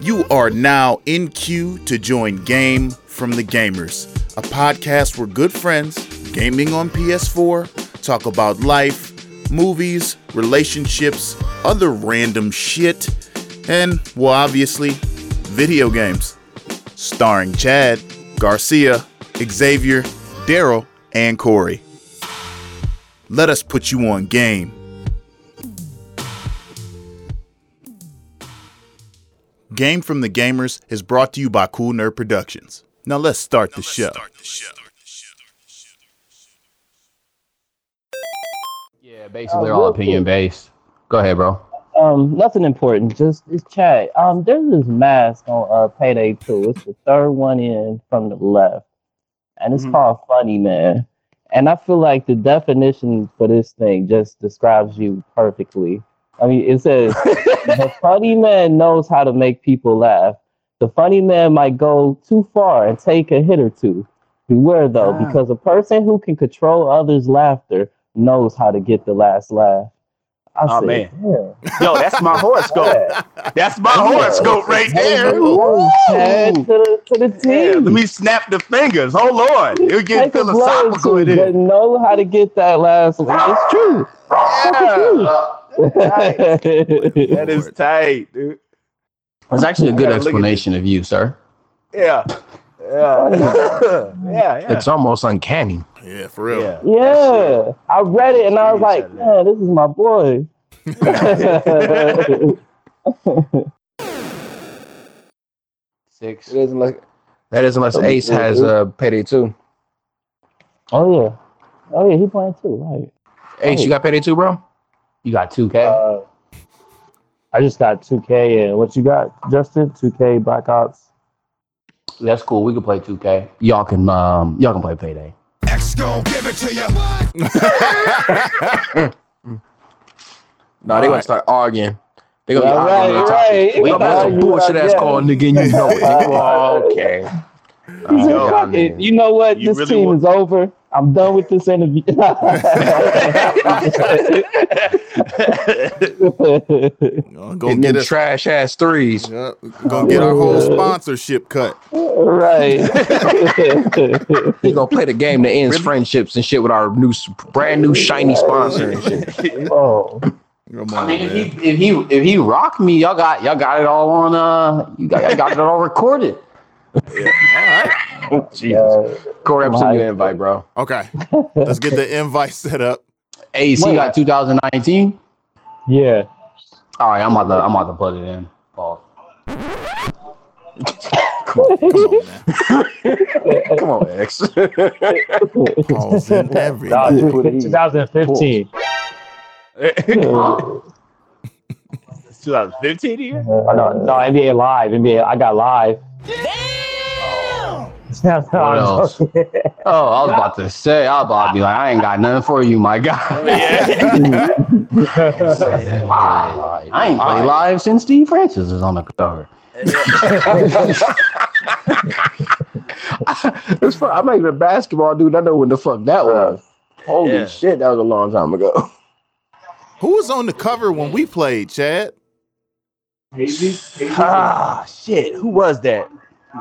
You are now in queue to join Game from the Gamers, a podcast where good friends, gaming on PS4, talk about life, movies, relationships, other random shit, and, well, obviously, video games. Starring Chad, Garcia, Xavier, Daryl, and Corey. Let us put you on game. Game from the Gamers is brought to you by Cool Nerd Productions. Now let's start the show. Yeah, basically they're all opinion based. Go ahead, bro. Um, nothing important. Just it's chat. Um, there's this mask on uh Payday Two. It's the third one in from the left, and it's Mhm. called Funny Man. And I feel like the definition for this thing just describes you perfectly. I mean, it says the funny man knows how to make people laugh. The funny man might go too far and take a hit or two. Beware though, Ah. because a person who can control others' laughter knows how to get the last laugh. I Oh, said, man. "Damn." Yo, that's my horoscope. That's my horoscope right there. Ooh, to the, to the Yeah, team. let me snap the fingers. Hold on. It'll get Take a blow philosophical in but it. know how to get that last laugh. It's true. That is tight, dude. That's actually a good Yeah, look at explanation of you, sir. Yeah. Yeah. yeah. Yeah. It's almost uncanny. Yeah, for real. yeah. yeah, I read it and I was like, man, this is my boy. Six. It isn't like That is unless Ace has uh, payday two. oh yeah, oh yeah, he playing too, right? Ace, you got payday two, bro? You got two K. Uh, I just got 2K and what you got, Justin? 2K Black Ops. That's cool. We can play two K. Y'all can um y'all can play payday. X no, they gonna start arguing. They gonna Yeah, be arguing. right, on right. We gonna have some bullshit ass call, nigga. And you know it. Oh, okay. He said, "Fuck. You know what? You this really team want- is over. I'm done with this interview. Gonna go Getting get them trash ass threes. Yeah, gonna get our whole sponsorship cut. right. He gonna play the game that ends friendships and shit with our new, brand new shiny sponsor and shit. oh, Come I on, mean, if he if he if he rocked me, y'all got y'all got it all on uh you got y'all got it all recorded. Jesus. uh, Corey, I'm sending you an invite, bro. Okay, let's get the invite set up. Ace, you got 2019. yeah. All right, I'm about to I'm about to put it in. Pause. Come on, man. Come on, X. Pause in every. 2015. It's 2015 here? Oh, no, no, NBA Live. NBA, I got live. Damn! What else? Oh, I was about to say, I was about to be like, I ain't got nothing for you, my guy. I ain't played live since Steve Francis is on the cover. It's fun. I'm not even a basketball dude. I know when the fuck that was. Holy Yeah. shit, that was a long time ago. Who was on the cover when we played, Chad? Ah, shit. Who was that?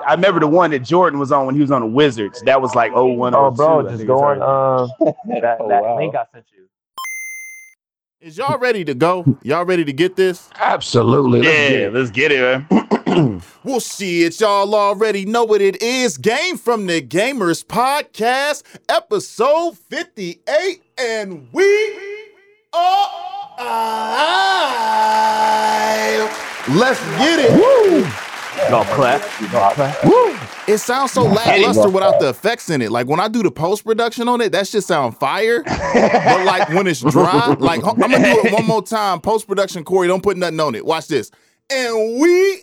I remember the one that Jordan was on when he was on the Wizards. That was like 01, Oh, bro, just think go it's on right. uh, that, Oh, that wow. link I sent you. Is y'all ready to go? Y'all ready to get this? Absolutely. Let's get Yeah, it. let's get it, man. Well, shit, y'all already know what it is. Game from the Gamers Podcast, episode 58, and we are alive. Let's get it. Go clap. Woo! It sounds so lackluster without the effects in it. Like when I do the post production on it, that shit sound fire. but like when it's dry, like I'm gonna do it one more time. Post production, Corey, don't put nothing on it. Watch this. And we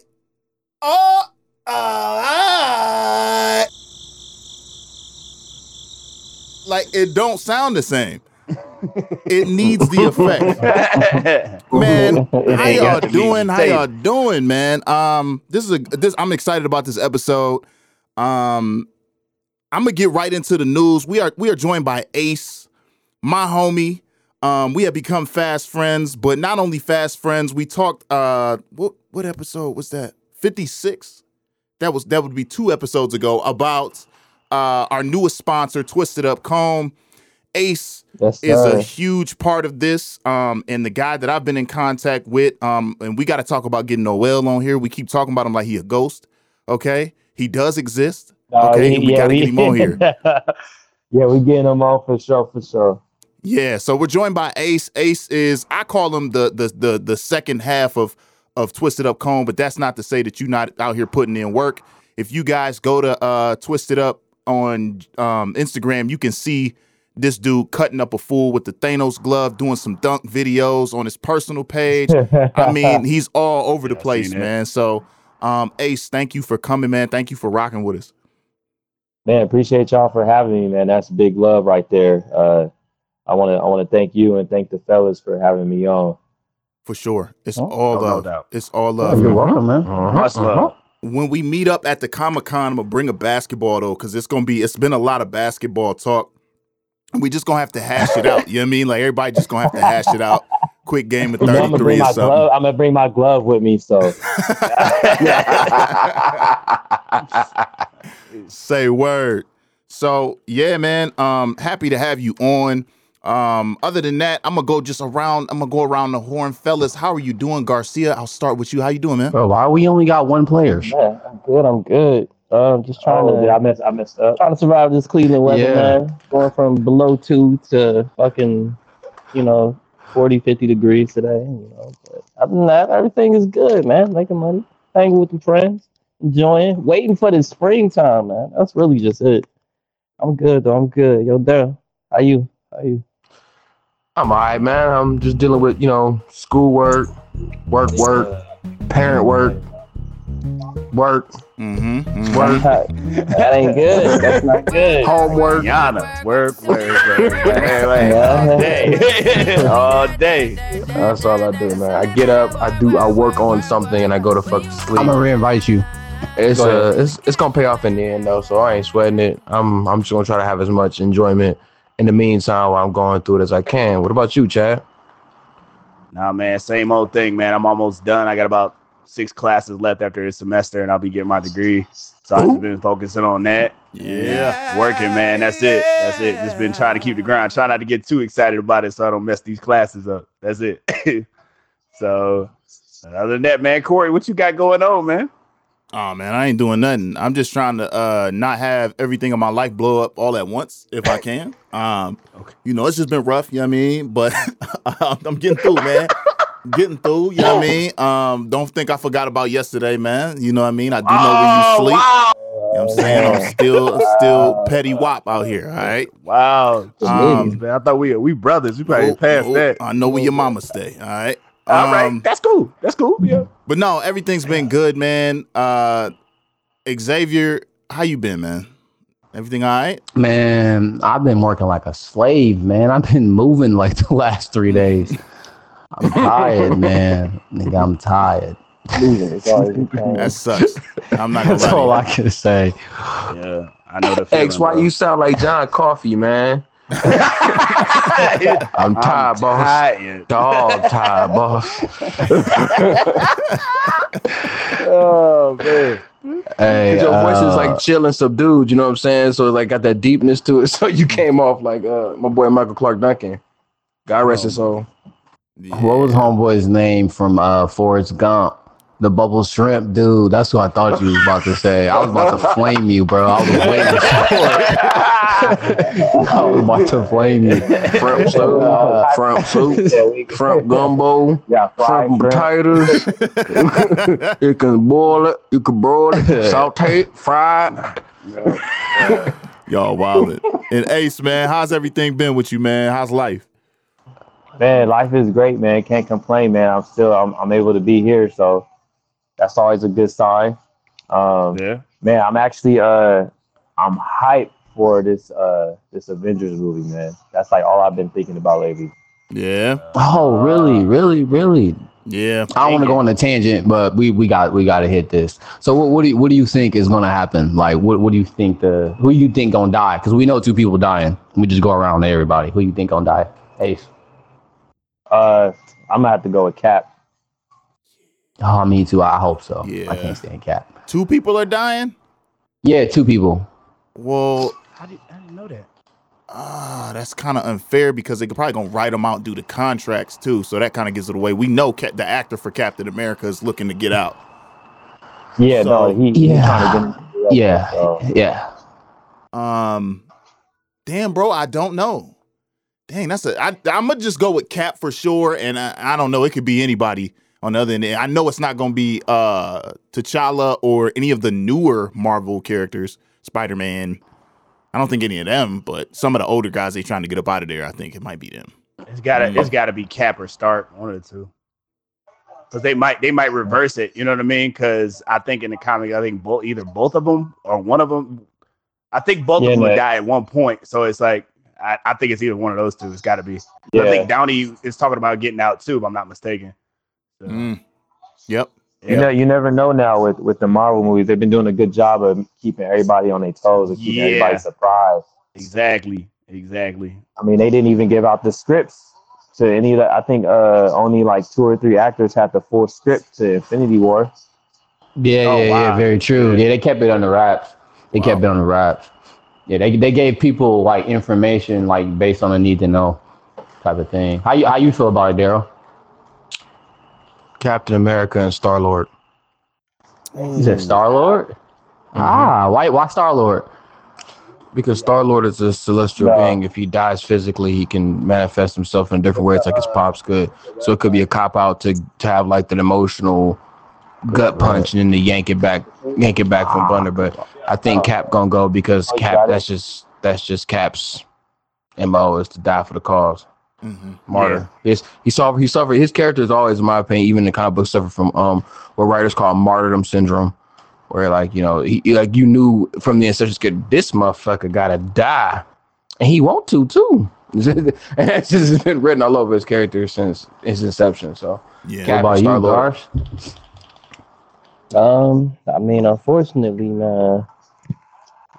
are alive. Like it don't sound the same. It needs the effect. Man, how y'all got to be doing? How y'all doing, man? Um, this is a this. I'm excited about this episode. Um, I'm gonna get right into the news. We are we are joined by Ace, my homie. Um, we have become fast friends, but not only fast friends. We talked. Uh, what what episode was that? 56. That was that would be two episodes ago about uh, our newest sponsor, Twisted Up Comb. Ace Yes, is a huge part of this. Um, and the guy that I've been in contact with, um, and we got to talk about getting Noel on here. We keep talking about him like he a ghost. Okay, he does exist. Nah, okay, we- we gotta get him on here. yeah, we getting him on for sure, for sure. Yeah, so we're joined by Ace. Ace is I call him the the the the second half of of Twisted Up Cone, but that's not to say that you're not out here putting in work. If you guys go to uh Twisted Up on um Instagram, you can see this dude cutting up a fool with the Thanos glove, doing some dunk videos on his personal page. I mean, he's all over the Yeah, place, man. So um Ace, thank you for coming, man. Thank you for rocking with us. man, appreciate y'all for having me, man. That's big love right there. Uh, I want to, I want to thank you and thank the fellas for having me on. For sure. It's Oh, all no love. doubt. It's all love. You're welcome, man. Uh-huh, Much love. when we meet up at the Comic Con, I'm gonna bring a basketball though, because it's gonna be it's been a lot of basketball talk. We just gonna have to hash it out. You know what I mean? Like everybody just gonna have to hash it out. Quick game of You know, I'm gonna 33 bring or my something. glove. I'm gonna bring my glove with me. So Say word. So yeah, man. Um, happy to have you on. Um, other than that, I'm gonna go just around. I'm gonna go around the horn, fellas. How are you doing, Garcia? I'll start with you. How you doing, man? Bro, why we only got one player? yeah, I'm good. I'm good. Uh, just trying Oh, to. I messed. I messed up. trying to survive this Cleveland weather, Yeah. man. Going from below two to fucking, you know, 40, 50 degrees today. You know, but other than that, everything is good, man. Making money, hanging with the friends, enjoying, waiting for the springtime, man. That's really just it. I'm good though. I'm good. Yo, Daryl, how you? How you? I'm all right, man. I'm just dealing with, you know, schoolwork, work, work, parent work, work, Mm-hmm. work, that ain't good. That's not good. homework. Yana, work, work, work. Hey, wait, Yeah. all day, all day. That's all I do, man. I get up, I do, I work on something, and I go to fucking sleep. I'm gonna reinvite you. It's Go uh, it's it's gonna pay off in the end though, so I ain't sweating it. I'm I'm just gonna try to have as much enjoyment in the meantime while I'm going through it as I can. What about you, Chad? Nah, man, same old thing, man. I'm almost done. I got about six classes left after this semester, and I'll be getting my degree. So I've just been focusing on that. Yeah. working, man. That's it. That's it. Just been trying to keep the grind. Try not to get too excited about it, so I don't mess these classes up. That's it. so, other than that, man, Corey, what you got going on, man? Oh man, I ain't doing nothing. I'm just trying to uh not have everything in my life blow up all at once if I can. Um Okay. you know, it's just been rough, you know what I mean? But I'm getting through, man. Getting through, you know what I mean? Um don't think I forgot about yesterday, man. You know what I mean? I do know where you sleep. wow, You know what I'm saying? I'm still still petty wop out here, all right? wow, Um, Jeez, man. I thought we we brothers. We probably Oh, passed oh, that. I know where your mama stay, all right? All right, Um, that's cool. That's cool. Yeah. But no, everything's been good, man. Uh Xavier, how you been, man? Everything all right? Man, I've been working like a slave, man. I've been moving like the last three days. I'm tired, man. Nigga, I'm tired. Losing is always a pain. That sucks. I'm not That's all lie. I can say. Yeah, I know the feeling. X, why bro. you sound like John Coffey, man? I'm tired, I'm boss. tired. Dog tired, boss. Oh man. Hey, your voice is uh, like chill and subdued, you know what I'm saying? So it like got that deepness to it. So you came off like uh my boy Michael Clarke Duncan. God rest his soul. What was homeboy's name from uh Forrest Gump? The Bubba shrimp dude. That's who I thought you was about to say. I was about to flame you, bro. I was waiting for it. I was about to flame you. Shrimp soup, shrimp soup, Yeah, shrimp gumbo, Yeah, shrimp shrimp. potatoes. you can boil it, you can broil it, saute it, fry it. Y'all wildin'. And Ace, man, how's everything been with you, man? How's life? Man, life is great, man. Can't complain, man. I'm still I'm, I'm able to be here, so that's always a good sign. Um, Yeah. man, I'm actually uh I'm hyped for this uh this Avengers movie, man. That's like all I've been thinking about lately. Yeah, Oh, really, really, really? yeah. I don't want to go on a tangent, but we, we got we got to hit this. So what what do you, what do you think is going to happen? Like what what do you think the who you think gonna die? Because we know two people dying. We just go around to everybody. Who you think gonna die? Ace. Uh I'm gonna have to go with Cap. Oh, me too. I hope so. Yeah. I can't stand Cap. Two people are dying. Yeah, two people. Well, I didn't, I didn't know that. ah, that's kind of unfair because they could probably gonna write them out due to contracts too. So that kind of gives it away. We know Cap- the actor for Captain America is looking to get out. Yeah, So- no, he, he's Yeah. trying to get into Yeah, so- yeah. Um, damn, bro, I don't know. Dang, that's a. I, I'm gonna just go with Cap for sure, and I, I don't know. It could be anybody on the other end. I know it's not gonna be uh T'Challa or any of the newer Marvel characters, Spider Man. I don't think any of them, but some of the older guys they trying to get up out of there. I think it might be them. It's gotta Mm. it's gotta be Cap or Stark, one of the two. Because they might they might reverse it. You know what I mean? Because I think in the comic, I think both either both of them or one of them. I think both Yeah, of them would die at one point. So it's like I, I think it's either one of those two. It's got to be. I think Downey is talking about getting out too, if I'm not mistaken. So, Mm. Yep. You know, you never know now with with the Marvel movies. They've been doing a good job of keeping everybody on their toes and keeping Yeah. everybody surprised. Exactly. Exactly. I mean, they didn't even give out the scripts to any of the. I think uh, only like two or three actors had the full script to Infinity War. Yeah, Oh, yeah, yeah. Very true. Yeah, they kept it on the wraps. They kept it on the wraps. Yeah, they they gave people like information like based on a need to know type of thing. How you how you feel about it, Daryl? Captain America and Star Lord. Is said Star Lord. Ah, why why Star Lord? Because Star Lord is a celestial No. being. If he dies physically, he can manifest himself in a different ways, like his pops could. So it could be a cop out to to have like that emotional gut punch and then to yank it back, yank it back from Thunder. But I think Cap gonna go because Oh, Cap. That's just that's just Cap's mo is to die for the cause. hmm Martyr. Yes, he suffered. He suffered. His character is always, in my opinion, even in the comic book, suffer from um what writers call martyrdom syndrome, where like you know he he- like you knew from the inception, skit, this motherfucker gotta die, and he want to too. and that's just been written all over his character since his inception. So Yeah. What Cap about you, Star-Lord. Garsh? Um, I mean, unfortunately, man,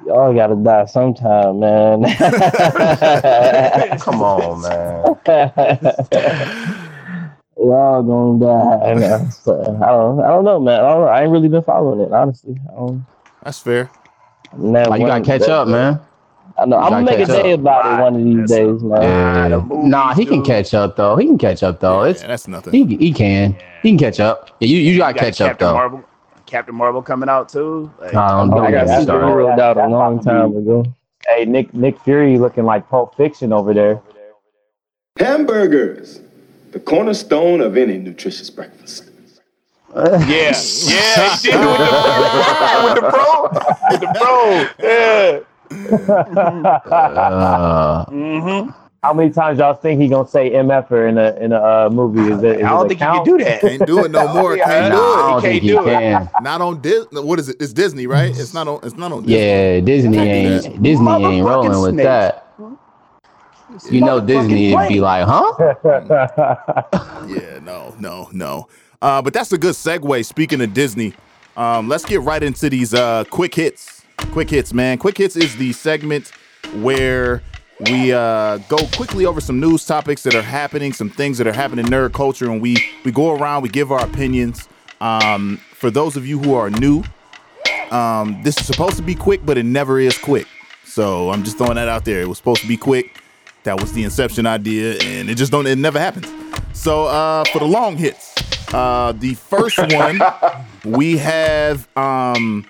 y'all gotta die sometime, man. come on, man. y'all gonna die. man. So, I don't, I don't know, man. I, don't, I ain't really been following it, honestly. I don't. That's fair. That Like, you gotta catch that- up, man. I know. You I'm gonna make a day up. about it one of these That's days, man. Yeah. Nah, he can catch up though. He can catch up though. It's yeah, that's nothing. he he can he can catch up. Yeah, you you gotta You got catch up Captain though. Marvel, Captain Marvel coming out too. Like, Nah, don't, don't I get got me super started. zeroed out a long time ago. Hey, Nick Nick Fury looking like Pulp Fiction over there. Hamburgers, the cornerstone of any nutritious breakfast. yeah, yeah, he did with the, with the pro, with the pro. Yeah. Uh, Mm-hmm. How many times y'all think he gonna say MFer in a in a uh, movie? Is it? Is I don't it think you count? can do that. Can't do it no more. Can't nah, do I it. don't think can't he do it. Not on Disney. What is it? It's Disney, right? It's not on. It's not on. Disney. Yeah, Disney ain't. Disney ain't rolling with snakes. that. You know Disney would be like, huh? Yeah, no, no, no. Uh, but that's a good segue. Speaking of Disney, um, let's get right into these uh, quick hits. Quick hits, man. Quick hits is the segment where we uh, go quickly over some news topics that are happening, some things that are happening in nerd culture, and we we go around, we give our opinions. Um, for those of you who are new, um, this is supposed to be quick, but it never is quick. So I'm just throwing that out there. It was supposed to be quick. That was the inception idea, and it just don't. It never happens. So uh, for the long hits, uh, the first one we have um,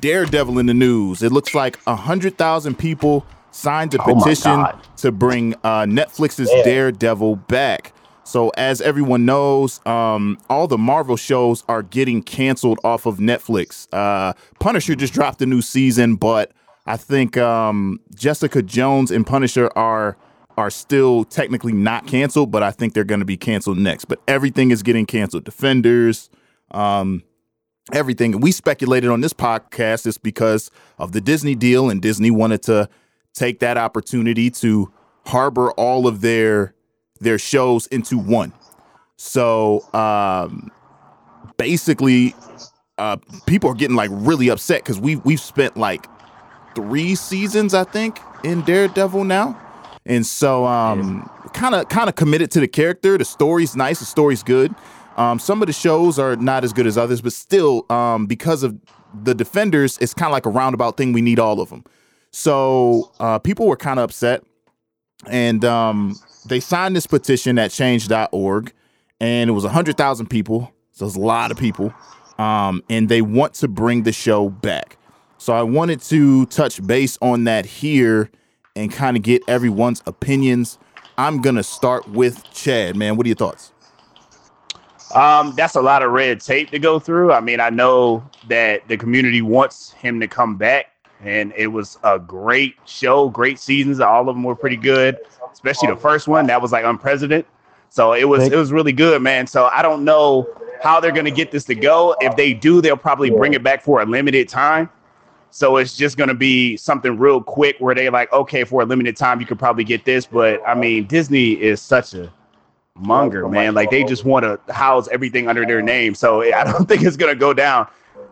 Daredevil in the news. It looks like a hundred thousand people signed a Oh petition God. to bring uh, Netflix's Yeah. Daredevil back. So as everyone knows, um, all the Marvel shows are getting canceled off of Netflix. Uh, Punisher just dropped a new season, but I think um, Jessica Jones and Punisher are are still technically not canceled, but I think they're going to be canceled next. But everything is getting canceled. Defenders, um, everything. And we speculated on this podcast is because of the Disney deal, and Disney wanted to take that opportunity to harbor all of their their shows into one. So um, basically, uh, people are getting like really upset because we we've spent like three seasons, I think, in Daredevil now, and so um, kind of kind of committed to the character. The story's nice, the story's good. Um, some of the shows are not as good as others, but still, um, because of the defenders, it's kind of like a roundabout thing. We need all of them. So uh, people were kind of upset, and um, they signed this petition at Change.org, and it was hundred thousand people. So it's a lot of people, um, and they want to bring the show back. So I wanted to touch base on that here and kind of get everyone's opinions. I'm gonna start with Chad. Man, what are your thoughts? Um, that's a lot of red tape to go through. I mean, I know that the community wants him to come back, and it was a great show, great seasons. All of them were pretty good, especially the first one. That was like unprecedented. So it was it was really good, man. So I don't know how they're gonna get this to go. If they do, they'll probably bring it back for a limited time. So it's just going to be something real quick where they like, okay, for a limited time, you could probably get this. But I mean, Disney is such a monger, man. Like they just want to house everything under their name. So I don't think it's going to go down.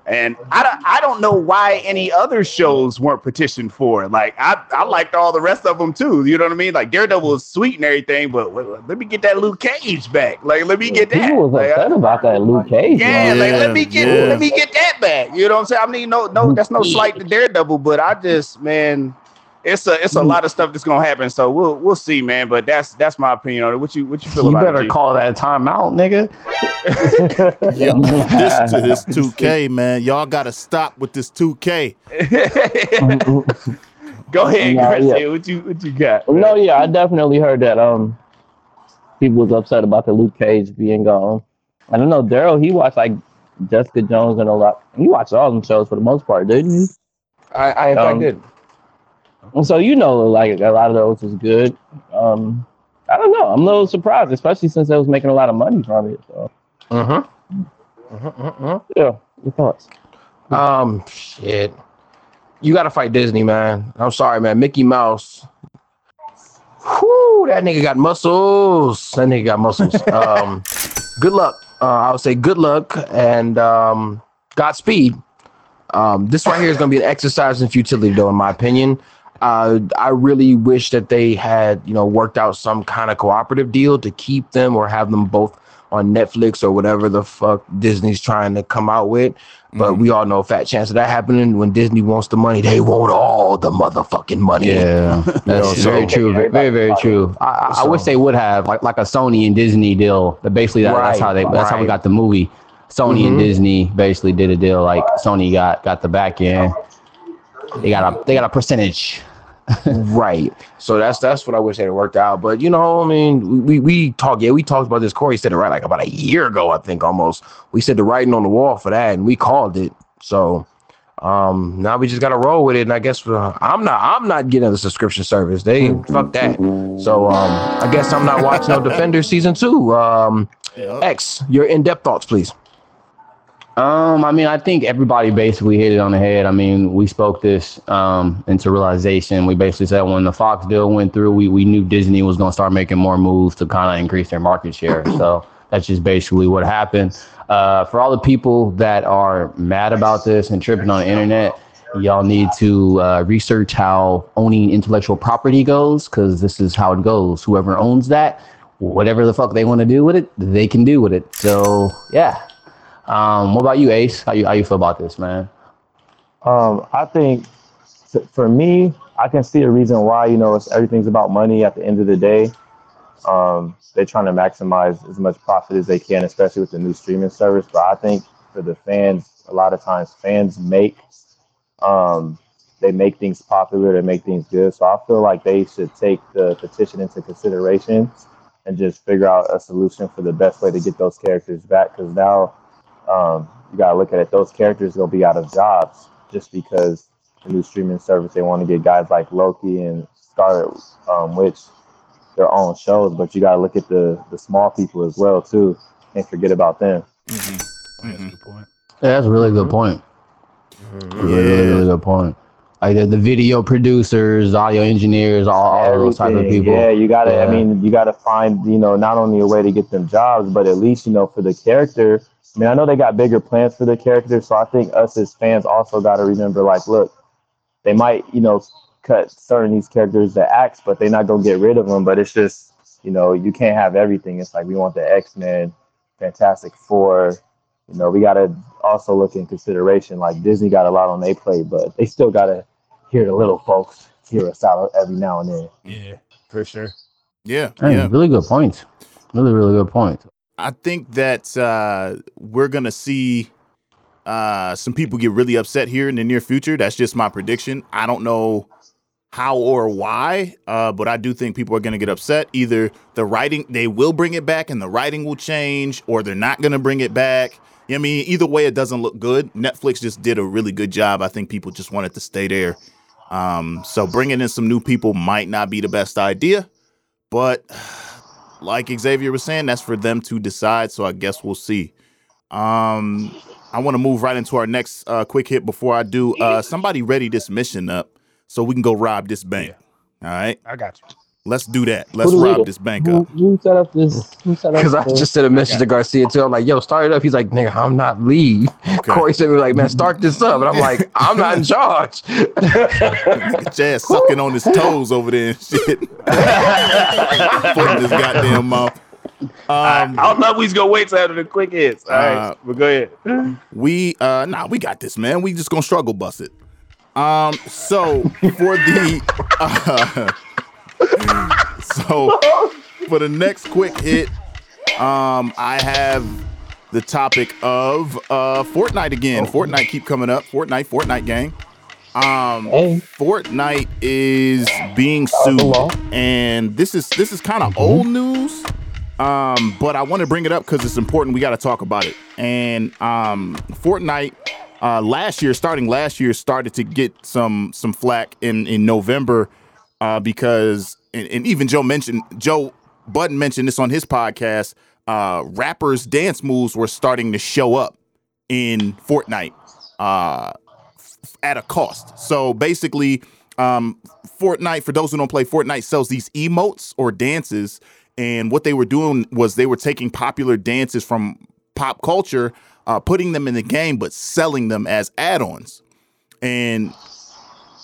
And I don't, I don't know why any other shows weren't petitioned for. Like I, I liked all the rest of them too. You know what I mean? Like Daredevil was sweet and everything, but wait, wait, let me get that Luke Cage back. Like let me get that. People was Like, upset about that Luke Cage. yeah, man. like let me get Yeah. let me get that back. You know what I'm saying? I mean, no, no, that's no slight to Daredevil, but I just man, it's a it's a lot of stuff that's gonna happen. So we'll we'll see, man. But that's that's my opinion on it. What you what you feel You about better it? G? call that timeout, nigga. Yeah, this to this 2K, man. Y'all gotta stop with this 2K. Go ahead, Yeah, Chris. yeah. Yeah, What you what you got? no, yeah, I definitely heard that. Um, people was upset about the Luke Cage being gone. I don't know, Daryl. He watched like Jessica Jones and a lot. He watched all them shows for the most part, didn't he? I, I, in fact Um, did. And so you know, like a lot of those was good. Um, I don't know. I'm a little surprised, especially since they was making a lot of money from it. So Mm-hmm. Mm-hmm. yeah, your thoughts? Um, shit. You got to fight Disney, man. I'm sorry, man. Mickey Mouse. Whoo, that nigga got muscles. That nigga got muscles. um, good luck. Uh, I would say good luck and um, Godspeed. Um, this right here is going to be an exercise in futility, though, in my opinion. Uh, I really wish that they had, you know, worked out some kind of cooperative deal to keep them or have them both on Netflix or whatever the fuck Disney's trying to come out with. But we all know a fat chance of that happening when Disney wants the money. They want all the motherfucking money. Yeah, that's so- very true. Very, very, very true. I, I, I wish they would have like like a Sony and Disney deal. But basically, that, that's how they. That's how we got the movie. Sony and Mhm. Disney basically did a deal. Like Sony got got the back end. They got a they got a percentage. right. So that's that's what I wish had worked out. But you know, I mean, we we talked. Yeah, we talked about this. Corey said it right, like about a year ago, I think almost. We said the writing on the wall for that, and we called it. So um now we just gotta roll with it. And I guess uh, I'm not I'm not getting the subscription service. They fuck that. So um I guess I'm not watching no Defender season two. Um X, your in depth thoughts, please. Um, I mean, I think everybody basically hit it on the head. I mean, we spoke this um, into realization. We basically said when the Fox deal went through, we, we knew Disney was going to start making more moves to kind of increase their market share. So that's just basically what happened. Uh, for all the people that are mad about this and tripping on the internet, y'all need to uh, research how owning intellectual property goes because this is how it goes. Whoever owns that, whatever the fuck they want to do with it, they can do with it. So yeah. Um, what about you, Ace? How you how you feel about this, man? Um, I think for me, I can see a reason why. You know, it's everything's about money. At the end of the day, um, they're trying to maximize as much profit as they can, especially with the new streaming service. But I think for the fans, a lot of times fans make um, they make things popular, they make things good. So I feel like they should take the petition into consideration and just figure out a solution for the best way to get those characters back. Because now um, you gotta look at it; those characters will be out of jobs just because the new streaming service they want to get guys like Loki and Scarlet um, Witch their own shows. But you gotta look at the the small people as well too, and forget about them. Mm-hmm. That's a good point. Yeah, that's a really good point. Really, really, really good point. Like the, the video producers, audio engineers, all, all those type of people. Yeah, you gotta. Yeah. I mean, you gotta find you know not only a way to get them jobs, but at least you know for the character. I mean, I know they got bigger plans for the character, so I think us as fans also got to remember, like, look, they might you know cut certain these characters the acts, but they're not gonna get rid of them. But it's just you know you can't have everything. It's like we want the X Men Fantastic Four. You know, we got to also look in consideration. Like Disney got a lot on their plate, but they still got to hear the little folks hear us out every now and then. Yeah, for sure. Yeah, Hey, yeah. really good point. Really, really good point. I think that uh, we're gonna see uh, some people get really upset here in the near future. That's just my prediction. I don't know how or why, uh, but I do think people are gonna get upset. Either the writing they will bring it back and the writing will change, or they're not gonna bring it back. I mean, either way, it doesn't look good. Netflix just did a really good job. I think people just wanted to stay there. Um, so bringing in some new people might not be the best idea, but like Xavier was saying, that's for them to decide. So I guess we'll see. Um, I want to move right into our next uh, quick hit before I do. Uh, somebody ready this mission up so we can go rob this bank. All right, I got you. Let's do that. Let's rob leader? this bank Who, up. who set up this? Who set up? Because I just sent a message to Garcia too. I'm like, yo, start it up. He's like, nigga, I'm not lead. Corey said, we're like, man, start this up. And I'm like, I'm not in charge. Get your ass sucking on his toes over there and shit. Putting his goddamn mouth. Um, I don't know if we's gonna wait till after the quick hits. All right, Uh, but go ahead. We uh nah, we got this, man. We just gonna struggle bust it. Um, so for the uh, so for the next quick hit, um, I have the topic of uh Fortnite again. Fortnite keep coming up. Fortnite, Fortnite gang. Um, Hey. Fortnite is being sued, and this is this is kind of old news. Um, but I want to bring it up because it's important. We got to talk about it. And um, Fortnite uh, last year, starting last year, started to get some some flack in in November uh, because and, and even Joe mentioned Joe Budden mentioned this on his podcast. Uh, rappers' dance moves were starting to show up in Fortnite uh, f- at a cost. So basically, um, Fortnite, for those who don't play Fortnite, sells these emotes or dances. And what they were doing was they were taking popular dances from pop culture, uh, putting them in the game, but selling them as add ons. And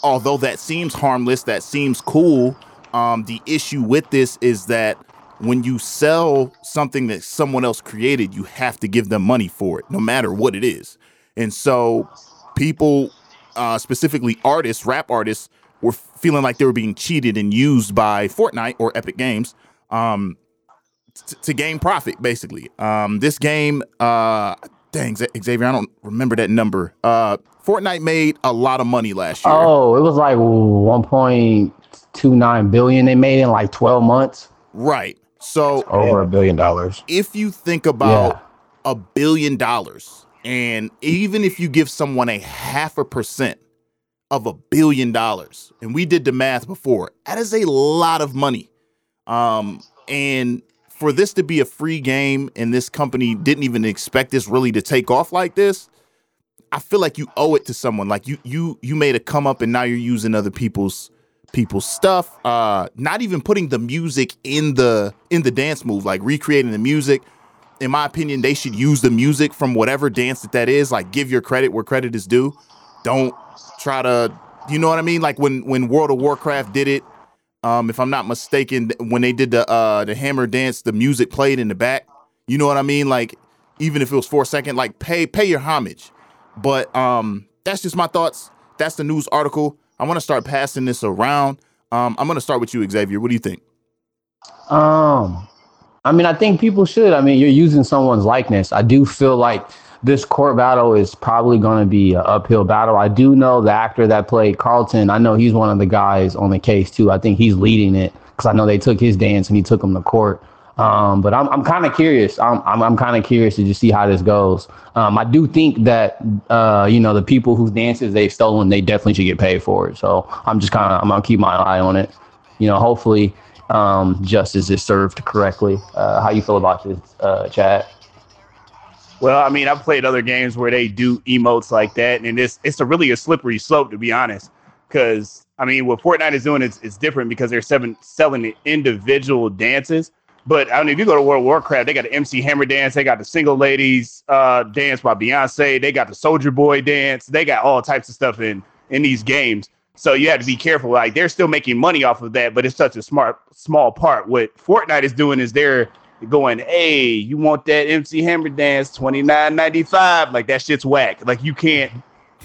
although that seems harmless, that seems cool, um, the issue with this is that when you sell something that someone else created, you have to give them money for it, no matter what it is. And so people, uh, specifically artists, rap artists, were feeling like they were being cheated and used by Fortnite or Epic Games um, t- to gain profit, basically. Um, this game, uh, dang, Xavier, I don't remember that number. Uh, Fortnite made a lot of money last year. Oh, it was like 1.29 billion they made in like 12 months. Right. So Over a billion dollars. if you think about a billion dollars, and even if you give someone a half a percent of a billion dollars, and we did the math before, that is a lot of money. Um, and for this to be a free game, and this company didn't even expect this really to take off like this, I feel like you owe it to someone. Like you, you, you made a come up, and now you're using other people's people's stuff. Uh, not even putting the music in the in the dance move, like recreating the music. In my opinion, they should use the music from whatever dance that that is. Like, give your credit where credit is due. Don't try to, you know what I mean? Like when when World of Warcraft did it. Um, if I'm not mistaken, when they did the uh the hammer dance, the music played in the back. You know what I mean? Like even if it was for a second, like pay pay your homage. But um, that's just my thoughts. That's the news article. I want to start passing this around. Um, I'm gonna start with you, Xavier. What do you think? Um, I mean, I think people should. I mean, you're using someone's likeness. I do feel like this court battle is probably going to be an uphill battle. I do know the actor that played Carlton. I know he's one of the guys on the case too. I think he's leading it because I know they took his dance and he took him to court. Um, but I'm I'm kind of curious. I'm I'm, I'm kind of curious to just see how this goes. Um, I do think that uh, you know the people whose dances they've stolen, they definitely should get paid for it. So I'm just kind of I'm gonna keep my eye on it. You know, hopefully um, justice is served correctly. Uh, how you feel about this, uh, Chad? Well, I mean, I've played other games where they do emotes like that, and it's it's a really a slippery slope to be honest. Because I mean, what Fortnite is doing is it's different because they're seven, selling individual dances. But I mean, if you go to World of Warcraft, they got the MC Hammer dance, they got the Single Ladies uh, dance by Beyonce, they got the Soldier Boy dance, they got all types of stuff in in these games. So you have to be careful. Like they're still making money off of that, but it's such a smart small part. What Fortnite is doing is they're going, hey, you want that MC Hammer dance twenty nine ninety five? Like that shit's whack. Like you can't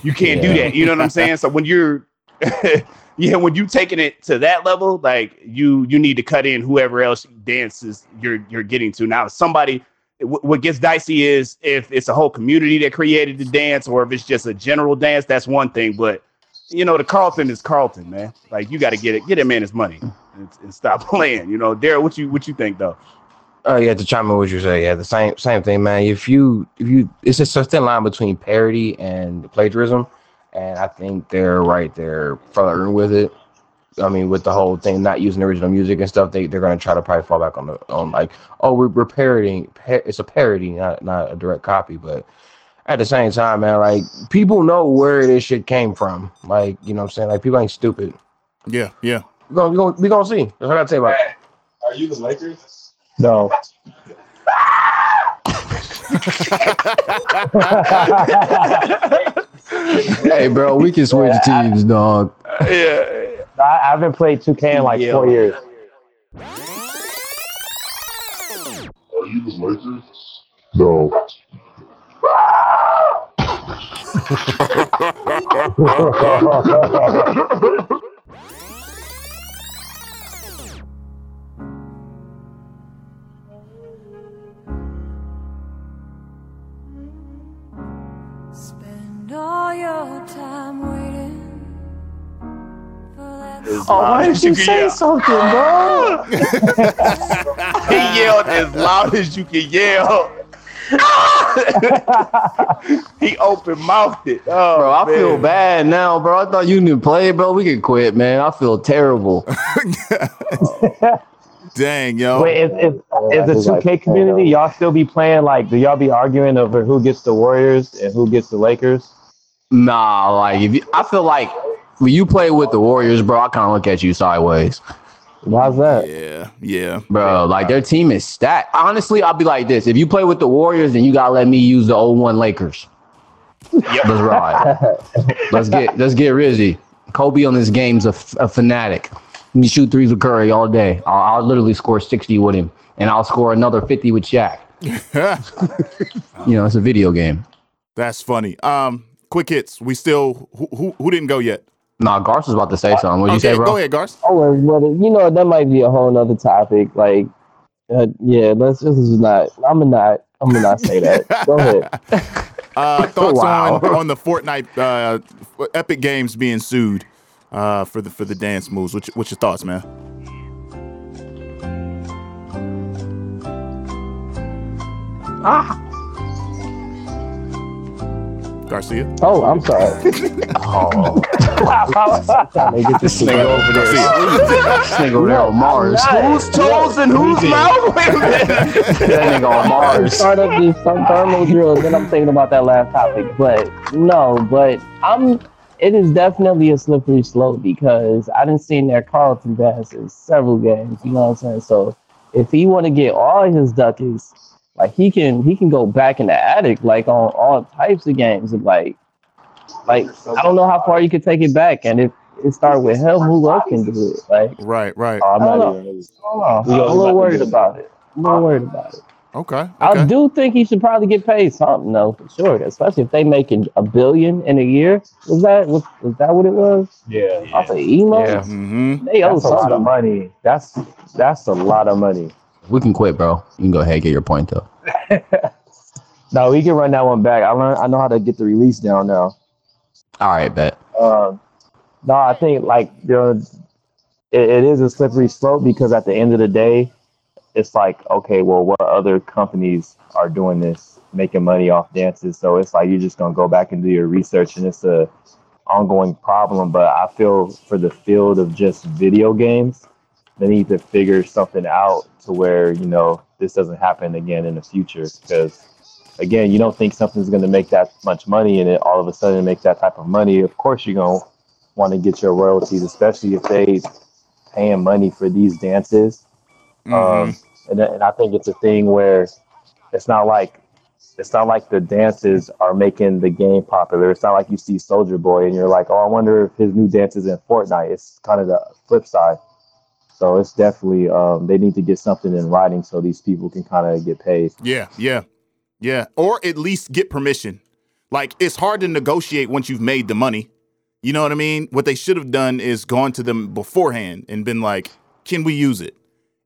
you can't do that. You know what I'm saying? So when you're yeah, when you taking it to that level, like you you need to cut in whoever else dances you're you're getting to. Now, somebody wh- what gets dicey is if it's a whole community that created the dance, or if it's just a general dance. That's one thing, but you know the Carlton is Carlton, man. Like you got to get it, get him man his money and, and stop playing. You know, Daryl, what you what you think though? Oh yeah, to chime in what you say, yeah, the same same thing, man. If you if you, it's just a thin line between parody and plagiarism, and I think they're right there flirting with it. I mean, with the whole thing, not using original music and stuff, they they're gonna try to probably fall back on the on like, oh, we're, we're parodying. Pa- it's a parody, not not a direct copy, but at the same time, man, like people know where this shit came from. Like, you know what I'm saying? Like people ain't stupid. Yeah, yeah. We gonna we gonna, we gonna see. That's what I gotta say about it. Are you the Lakers? No. Hey, bro, we can switch teams, dog. Yeah, I, I haven't played 2K in like four years. Are you the Lakers? No. Spend all your time waiting for Oh, why did you say something, bro? he yelled as loud as you can yell. he open mouthed it. Oh, Bro, I feel bad now, bro. I thought you didn't play, bro. We could quit, man. I feel terrible. Dang, yo. Wait, is, is, oh, is the 2K community, y'all still be playing like, do y'all be arguing over who gets the Warriors and who gets the Lakers? Nah, like if you, I feel like when you play with the Warriors, bro, I kind of look at you sideways, Why's that? Yeah, yeah. bro. Like their team is stacked. Honestly, I'll be like this: if you play with the Warriors, then you gotta let me use the old 01 Lakers. Yep. Let's ride. let's get let's get Rizzy. Kobe on this game's a, f- a fanatic. He shoot threes with Curry all day. I'll, I'll literally score 60 with him, and I'll score another 50 with Shaq. You know, it's a video game. That's funny. Um, quick hits. We still who who, who didn't go yet? Nah, Garth was about to say something. What'd you say, bro? go ahead, Garth. Oh, well, you know, that might be a whole nother topic. Like, uh, yeah, let's just not, I'm gonna not, I'm gonna not say that. Go ahead. Uh, thoughts Wow. on on the Fortnite uh, Epic Games being sued uh, for the for the dance moves? What's your, what's your thoughts, man? Garcia. Oh, I'm sorry. oh. This nigga over there. this nigga over there on Mars. Whose toes and whose mouth? Wait a minute. that nigga on Mars. start up these some thermal drills, then I'm thinking about that last topic. But no, but I'm. It is definitely a slippery slope because I didn't seen their Carlton dance in several games. You know what I'm saying? So if he want to get all his duckies, like he can, he can go back in the attic, like on all types of games, and like, like I don't know how far you could take it back, and if it started with him, who else can do it? Like, Right, right. I'm not even. I. I'm a little worried about it. I'm a little worried about it. Okay. I do think he should probably get paid something though, for sure. Especially if they making a billion in a year. Was that was, was that what it was? Yeah. Off of emo? Yeah. Mm-hmm. They owe That's a lot of money. That's that's a lot of money. We can quit, bro. You can go ahead and get your point though. No, we can run that one back. I learned. I know how to get the release down now. All right, bet. Um, no, I think like there, it, it is a slippery slope because at the end of the day, it's like okay, well, what other companies are doing this, making money off dances? So it's like you're just gonna go back and do your research, and it's a ongoing problem. But I feel for the field of just video games, they need to figure something out to where you know this doesn't happen again in the future because again, you don't think something's going to make that much money, and it all of a sudden make that type of money. Of course, you're going to want to get your royalties, especially if they paying money for these dances. Um, and, and I think it's a thing where it's not like it's not like the dances are making the game popular. It's not like you see Soldier Boy and you're like, oh, I wonder if his new dance is in Fortnite. It's kind of the flip side. So it's definitely um, they need to get something in writing so these people can kind of get paid. Yeah, yeah, yeah. Or at least get permission. Like it's hard to negotiate once you've made the money. You know what I mean? What they should have done is gone to them beforehand and been like, "Can we use it?"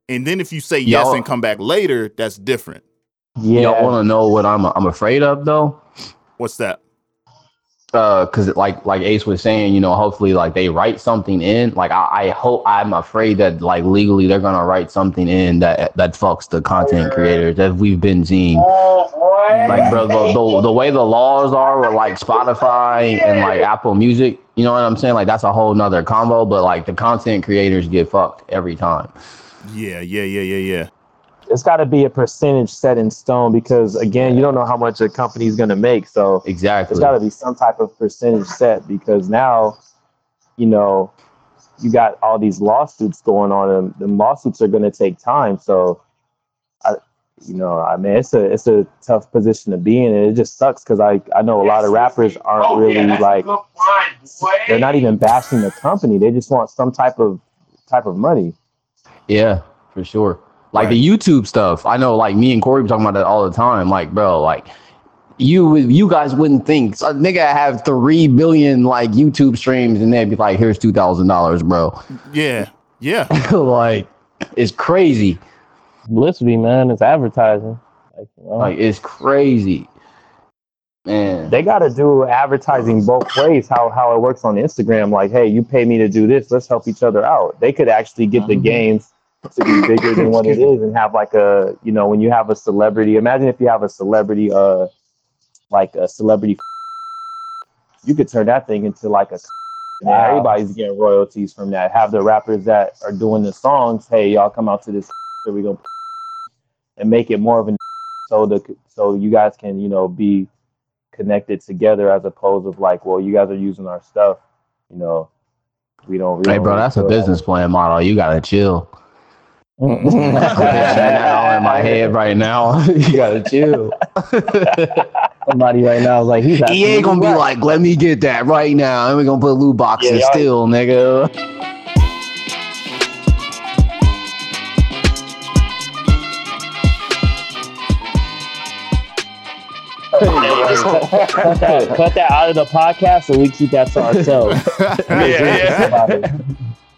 And then if you say yes Y'all- and come back later, that's different. Yeah, Y'all want to know what I'm I'm afraid of though? What's that? Uh because like like ace was saying you know hopefully like they write something in. Like I, I hope i'm afraid that like legally they're gonna write something in that that fucks the content creators that we've been seeing. Like bro the, the, the way the laws are with like spotify and like apple music you know what i'm saying? Like that's a whole nother combo but like the content creators get fucked every time. Yeah, yeah, yeah, yeah, yeah. It's got to be a percentage set in stone because again, you don't know how much a company's going to make. So exactly it's got to be some type of percentage set because now, you know, you got all these lawsuits going on, and the lawsuits are going to take time. So, I, you know, I mean, it's a it's a tough position to be in, and it just sucks because I I know a lot of rappers aren't really like they're not even bashing the company; they just want some type of type of money. Yeah, for sure. Like the YouTube stuff. I know like me and Corey be talking about that all the time. Like, bro, like you would- you guys wouldn't think so, nigga have three billion like YouTube streams and they'd be like, here's two thousand dollars, bro. Yeah, yeah. like it's crazy. Publicity, man, it's advertising. Like, you know, Like it's crazy. Man. they got to do advertising both ways. How how it works on Instagram, like, hey, you pay me to do this, let's help each other out. They could actually get the mm-hmm. games to be bigger than what it is, and have like a, you know, when you have a celebrity. Imagine if you have a celebrity, uh, like a celebrity, you could turn that thing into like a. Wow. Everybody's getting royalties from that. Have the rappers that are doing the songs, hey, y'all come out to this, so we gonna and make it more of an so the so you guys can you know be connected together as opposed of like, well, you guys are using our stuff, you know, we don't. We Hey don't bro, really that's a feel that. business plan model. You gotta chill. I'm that all in my head right now. you gotta chill. Somebody right now is like, he's He ain't gonna be like, let me get that right now. And we're gonna put loot boxes Yeah, y'all- still, nigga. cut, that, cut that out of the podcast and we keep that to ourselves. yeah,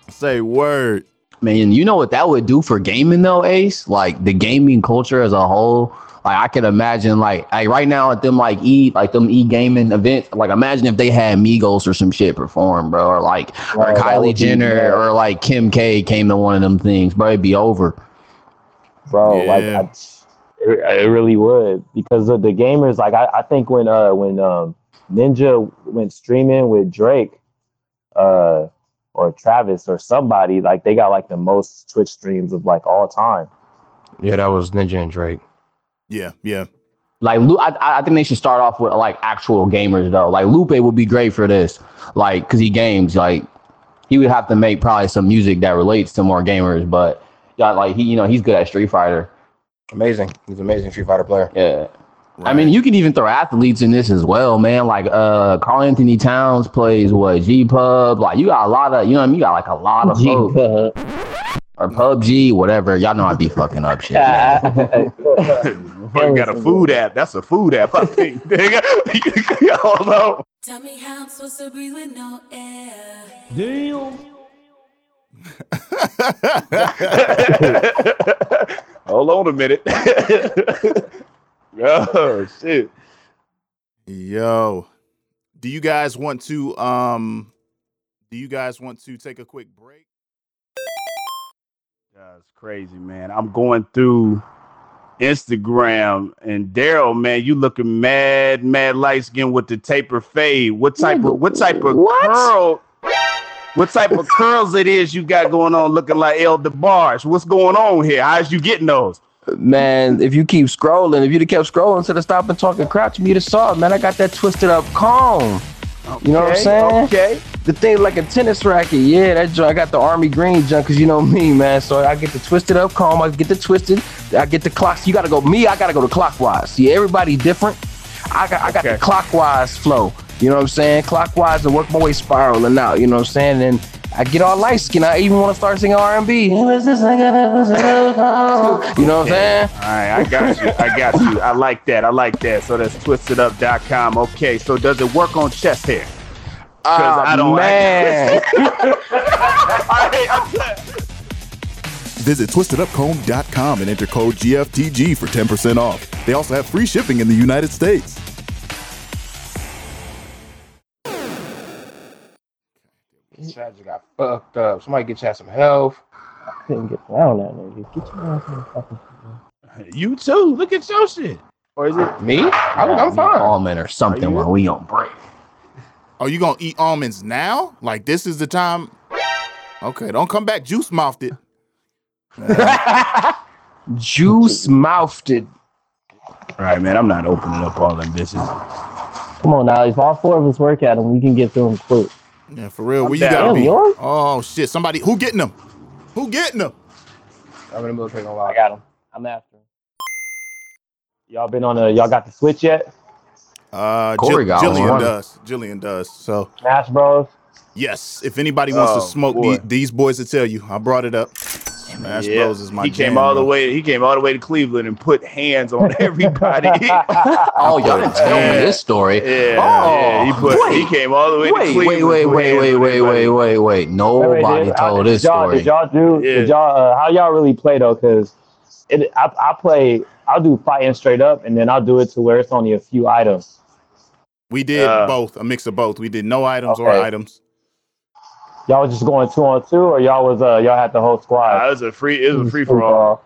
Say word. Man, you know what that would do for gaming though, Ace? Like the gaming culture as a whole. Like I can imagine like, like right now at them like e like them e gaming events. Like imagine if they had Migos or some shit perform, bro, or like or Right, Kylie would be Jenner or like Kim K came to one of them things, bro. It'd be over. bro. Like Yeah. I, it, it really would because of the gamers. Like I, I think when uh when um Ninja went streaming with Drake, uh or Travis or somebody, like they got like the most Twitch streams of like all time. Yeah, that was Ninja and Drake. Yeah, yeah. Like Lu- I, I think they should start off with like actual gamers though. Like Lupe would be great for this, like because he games. Like he would have to make probably some music that relates to more gamers. But yeah, like he, you know, he's good at Street Fighter. Amazing. He's an amazing Street Fighter player. Yeah. I mean, you can even throw athletes in this as well, man. Like uh Karl-Anthony Towns plays what G Pub. Like you got a lot of, you know what I mean? You got like a lot of folks. or PUBG, whatever. Y'all know I'd be fucking up shit. man. You got a food app. That's a food app, I think. nigga. Hold on. Tell me how I'm supposed to breathe with no air. Hold on a minute. Oh shit. Yo, do you guys want to um? Do you guys want to take a quick break? That's crazy, man. I'm going through Instagram and Daryl, man, you looking mad, mad light skin with the taper fade. What type of what type of curl? What type of curls it is you got going on looking like El DeBarge? What's going on here? How's you getting those? Man, if you keep scrolling, if you'd have kept scrolling instead of stopping talking crap, you'd have saw it, man. I got that twisted up comb. You know what I'm saying? Okay. The thing like a tennis racket. Yeah, that joint. I got the army green junk because you know me, man. So I get the twisted up comb. I get the twisted. I get the clocks. You gotta go. Me, I gotta go to clockwise. See, everybody different. I got I got the clockwise flow. You know what I'm saying? Clockwise and work my way spiraling out. You know what I'm saying? And I get all light skin. I even want to start singing R and B. You know what I'm saying? All right, I got you. I got you. I like that. I like that. So that's twistedup.com. Okay, so does it work on chest hair? Oh I don't- man. Visit twistedupcomb.com and enter code GFTG for 10% off. They also have free shipping in the United States. Chad just got fucked up. Somebody get you some health. I couldn't get around that nigga. Get your ass in the fucking You too. Look at your shit. Or is it Me? I'm, I'm fine. Almond or something while we on break. Oh, you gonna eat almonds now? Like this is the time? Okay, don't come back juice mouthed it. Juice mouthed it. All right, man. I'm not opening up all them bitches. Come on now, if all four of us work at them, we can get through them quick. Yeah, for real. Where you down. gotta be? yours? Oh shit! Somebody who getting them? Who getting them? I'm in the military. Gonna I got them. I'm after him. Y'all been on a y'all got the switch yet? Uh, Corey Jill- got Jillian one. does. Jillian does. So Smash Bros. yes, if anybody wants Oh, to smoke, boy. the- these boys will tell you. I brought it up. Smash Yeah. Bros is my. he came jam, all the way. He came all the way to Cleveland and put hands on everybody. Oh, y'all didn't tell me this story. Yeah, Oh, yeah, he put. wait. he came all the way to Wait, Cleveland. wait, wait, wait, wait, wait, wait, wait, wait. Nobody Did- told did this y'all, story. Did y'all do? Yeah. Did y'all? Uh, how y'all really play though? Because it, I, I play. I'll do fighting straight up, and then I'll do it to where it's only a few items. We did Uh, both, a mix of both. We did no items or items. Y'all was just going two on two, or y'all was uh y'all had the whole squad. it was a free. It was a free for all.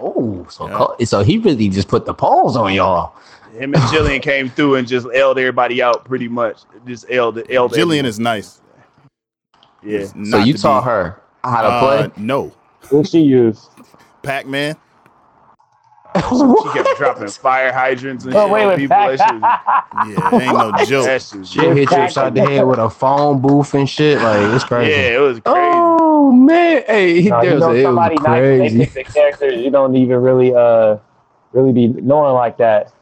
Oh, so Yeah. co- so he really just put the polls on y'all. Him and Jillian came through and just L'd everybody out pretty much. Just L'd. L'd Jillian is nice. yeah. So you taught be- her how to Uh, play. no, What she use? Pac Man. She kept dropping fire hydrants and Oh shit wait, on wait, people. back. That Yeah, ain't no joke. that shit was Shit hit you upside the head with a phone booth and shit. Like it's crazy. Yeah, it was crazy. Oh man, hey, No, you there's know a, it somebody was nice. Crazy. pick the characters you don't even really uh really be knowing like that.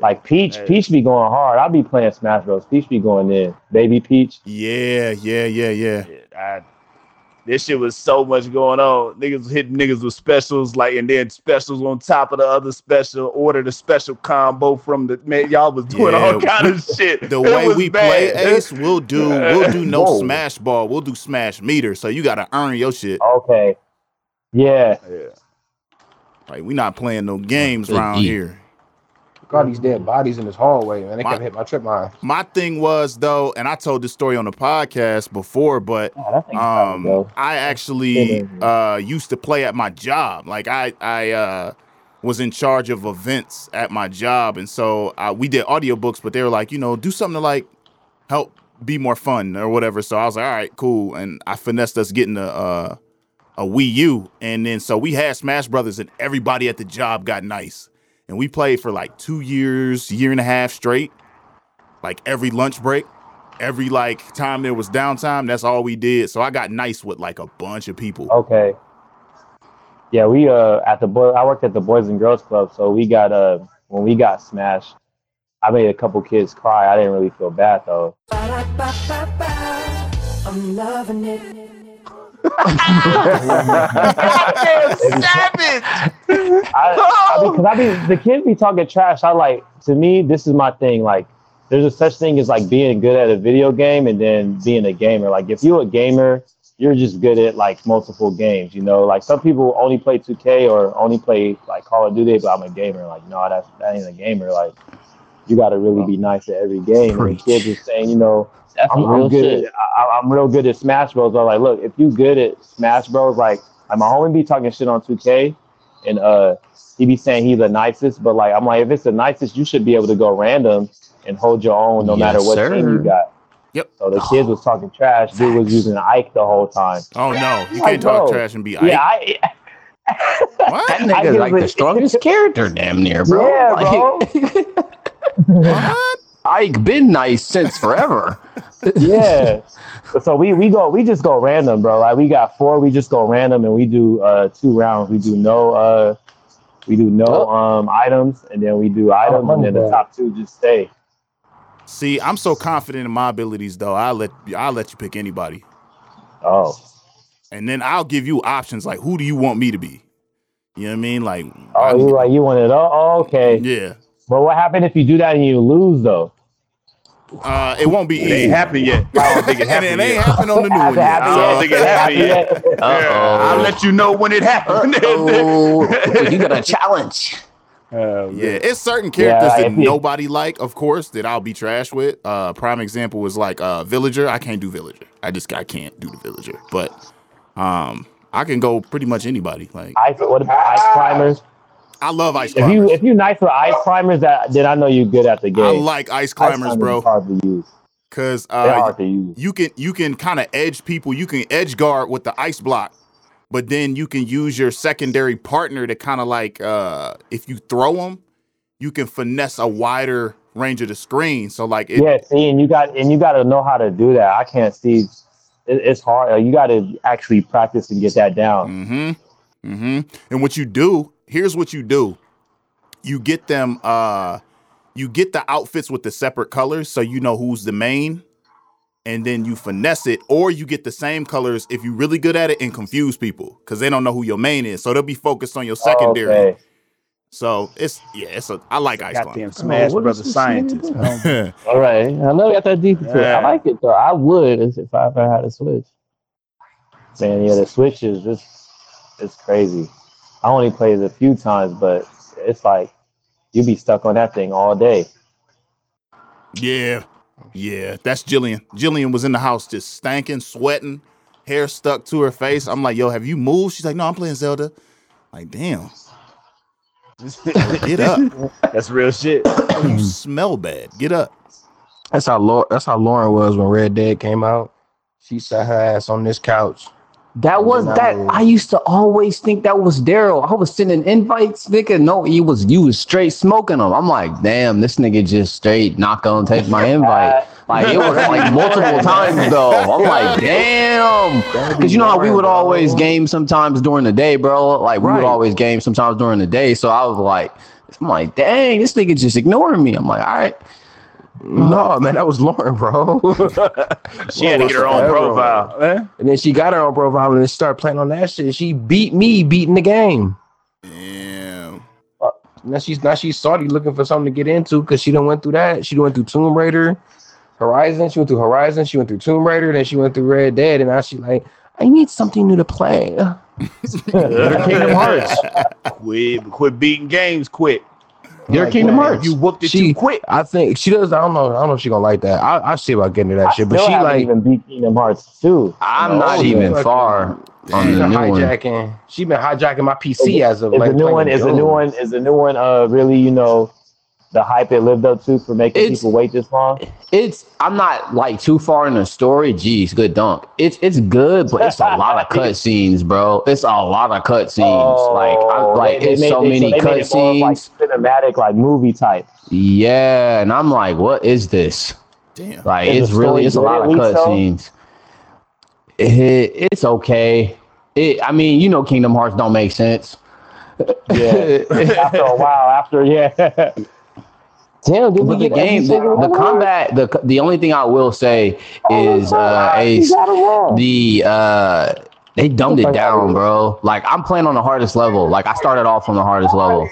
Like Peach, Hey. Peach be going hard. I'll be playing Smash Bros. Peach be going in. Baby Peach. Yeah, yeah, yeah, yeah. Yeah, I, this shit was so much going on. Niggas hitting niggas with specials, like, and then specials on top of the other special. Order the special combo from the man. Y'all was doing all Yeah, kind of shit. The It way we bad. play Ace, we'll do we'll do no Whoa. smash ball. We'll do smash meter. So you gotta earn your shit. Okay. Yeah. Yeah. Like we not playing no games Good around here. Got these dead bodies in this hallway, man. They My- kept hitting my trip mine. My thing was though, and I told this story on the podcast before, but Oh, that thing's time um. I actually uh used to play at my job. Like I I uh was in charge of events at my job and so uh, we did audiobooks but they were like, you know, do something to like help be more fun or whatever. So I was like, all right, cool. And I finessed us getting a uh a Wii U. And then so we had Smash Brothers and everybody at the job got nice. And we played for like two years, year and a half straight. Like every lunch break, every like time there was downtime, that's all we did. So I got nice with like a bunch of people. Okay. Yeah, we uh at the boy I worked at the Boys and Girls Club, so we got uh when we got smashed, I made a couple kids cry. I didn't really feel bad though. I'm loving it. I, I mean, cause I mean, the kids be talking trash. I like, to me, this is my thing. Like, there's a such thing as like being good at a video game and then being a gamer. Like, if you're a gamer, you're just good at like multiple games. You know, like some people only play 2K or only play like Call of Duty, but I'm a gamer. Like, no, that's that ain't a gamer. Like, you got to really be nice at every game. And the kids are saying, you know, I'm, I'm, I'm I'm good. good. At, I, I'm real good at Smash Bros. I'm like, look, if you good at Smash Bros, like, like my homie be talking shit on 2K, and uh, he be saying he's the nicest, but like, I'm like, if it's the nicest, you should be able to go random and hold your own no Yes, matter what sir. team you got. Yep. So the kids was talking trash. Dude was using Ike the whole time. Oh no, you can't talk bro. trash and be Yeah, Ike. I. What? That I nigga give like the strongest character, damn near, bro. Yeah, bro. What? Ike been nice since forever. yeah. So we we go we just go random, bro. Like we got four, we just go random and we do uh two rounds. We do no uh we do no Oh. um items and then we do items and then the top two just stay. See, I'm so confident in my abilities, though. I'll let I'll let you pick anybody, Oh, and then I'll give you options like, who do you want me to be? You know what I mean? Like, oh, I- you like you want it? Oh, oh, okay. yeah. But what happened if you do that and you lose though? Uh, it won't be It ain't happened yet. I don't think it And it ain't happened on the new one yet. Happy I don't think it happened yet. Uh-oh. I'll let you know when it happened. You got a challenge. Uh, Yeah, it's certain characters Yeah, that if you- nobody like, of course, that I'll be trash with. Uh, prime example was like uh, Villager. I can't do Villager. I just I can't do the Villager. But um, I can go pretty much anybody. Like Ice, what about ice climbers? I love ice If you climbers. if you nice with ice climbers, that then I know you're good at the game. I like ice Ice climbers, bro, hard to use. because They're uh, hard to use. you can you can kind of edge people. You can edge guard with the ice block, but then you can use your secondary partner to kind of like uh, if you throw them, you can finesse a wider range of the screen. So like it, yeah, see, and you got and you got to know how to do that. I can't see. It, it's hard. You got to actually practice and get that down. Mm-hmm. Mm-hmm. And what you do, here's what you do. You get them uh you get the outfits with the separate colors so you know who's the main. And then you finesse it, or you get the same colors if you're really good at it and confuse people because they don't know who your main is. So they'll be focused on your secondary. Okay. So it's yeah, it's a I like ice goddamn. Smash what Brother scientist. nigga. All right. I know you got that deep into. Yeah. I like it though. I would if if I ever had a switch. Man, yeah, the switch is just it's crazy. I only played it a few times, but it's like you'd be stuck on that thing all day. Yeah. Yeah. That's Jillian. Jillian was in the house just stanking, sweating, hair stuck to her face. I'm like, yo, have you moved? She's like, no, I'm playing Zelda. Like, damn. Get up. That's real shit. You smell bad. Get up. That's how Lauren, that's how Lauren was when Red Dead came out. She sat her ass on this couch. That was that. I used to always think that was Daryl. I was sending invites, nigga. No, he was you was straight smoking them. I'm like, damn, this nigga just straight not gonna take my invite. Like it was like multiple times though. I'm like, damn, because you know how we would always game sometimes during the day, bro. Like we Right. would always game sometimes during the day. So I was like, I'm like, dang, this nigga just ignoring me. I'm like, all right. No, man, that was Lauren, bro. She had to get her own profile. Eh? and then she got her own profile and then started playing on that shit. She beat me beating the game. Damn. Now she's now she's salty looking for something to get into because she done went through that. She done went through Tomb Raider, Horizon. She went through Horizon. She went through Tomb Raider. Then she went through Red Dead. And now she like, I need something new to play. Kingdom Hearts. Quit, quit beating games quick. Get her Like, Kingdom Hearts. You whooped it She too quick. I think she does. I don't know. I don't know if she gonna like that. I I see about getting to that I shit. But she haven't like even beat Kingdom Hearts too. I'm No, not even Fucking- far on she's the been new one. hijacking. She's been hijacking my PC as of Is like the new one is the new one is the new one uh really, you know, the hype it lived up to for making It's- people wait this long? It's I'm not like too far in the story. Jeez, good dunk. It's it's good, but it's a lot of cutscenes, bro. It's a lot of cutscenes. like I, Oh, like they- they it's made- so they- many they made it more of, like cutscenes. cinematic, like movie type. Yeah, and I'm like, what is this? Damn. Like Is it's really it's a lot of least, though? cutscenes. It, it's okay. It, I mean, you know, Kingdom Hearts don't make sense. Yeah. after a while, after yeah. Damn, did But the game, the, the combat, the the only thing I will say Oh, is uh, Ace. got it wrong. the uh they dumbed it down, bro. Like I'm playing on the hardest level. Like I started off on the hardest level.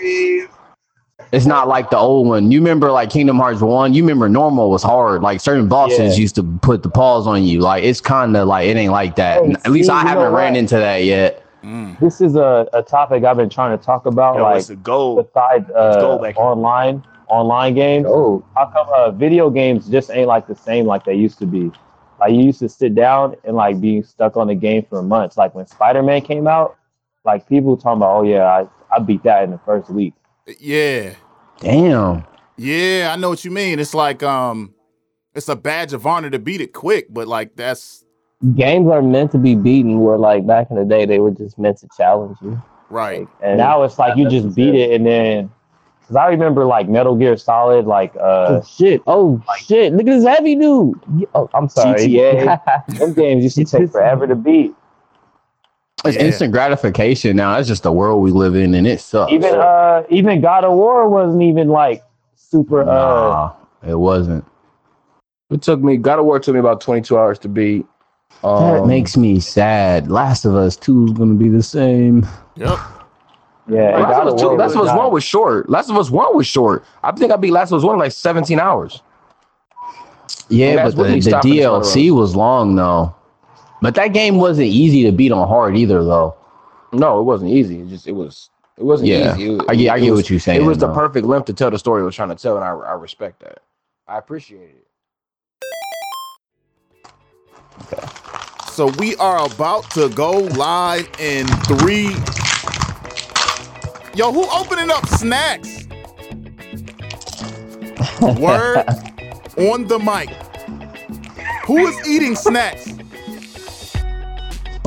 It's not like the old one. You remember like Kingdom Hearts 1, you remember normal was hard. Like certain bosses Yeah. used to put the pause on you. Like it's kind of like it ain't like that. Hey, At least I haven't ran what? into that yet. Mm. This is a, a topic I've been trying to talk about, Yo, like it's a goal. besides uh, back. online online games. Oh, How come uh, video games just ain't like the same like they used to be? Like you used to sit down and like be stuck on the game for months. Like when Spider Man came out, like people talking about, oh yeah, I, I beat that in the first week. Yeah. damn. Yeah, I know what you mean. It's like um it's a badge of honor to beat it quick, but like that's Games are meant to be beaten. Where like back in the day, they were just meant to challenge you. right. And now it's like you just beat it and then because I remember like Metal Gear Solid, like uh Oh shit! Oh shit! Look at this heavy dude. oh, I'm sorry, GTA. them games used to take forever to beat. It's Yeah. instant gratification now. That's just the world we live in and it sucks. Even uh even God of War wasn't even like super uh nah, it wasn't. It took me. God of War took me about 22 hours to beat. Um, That makes me sad. Last of Us Two is gonna be the same. Yep. Yeah, Last God of of Us, two, Last of Us One was short. Last of Us One was short. I think I beat Last of Us One in like 17 hours. Yeah, That's but what the, the stopped DLC was long though. But that game wasn't easy to beat on hard either though. No, it wasn't easy. It just it was it wasn't Yeah, easy. It- I get- I get was- what you're saying, It was the perfect length to tell the story it was trying to tell, and I, I respect that. I appreciate it. So we are about to go live in three. Yo, who opening up snacks? Word on the mic. Who is eating snacks?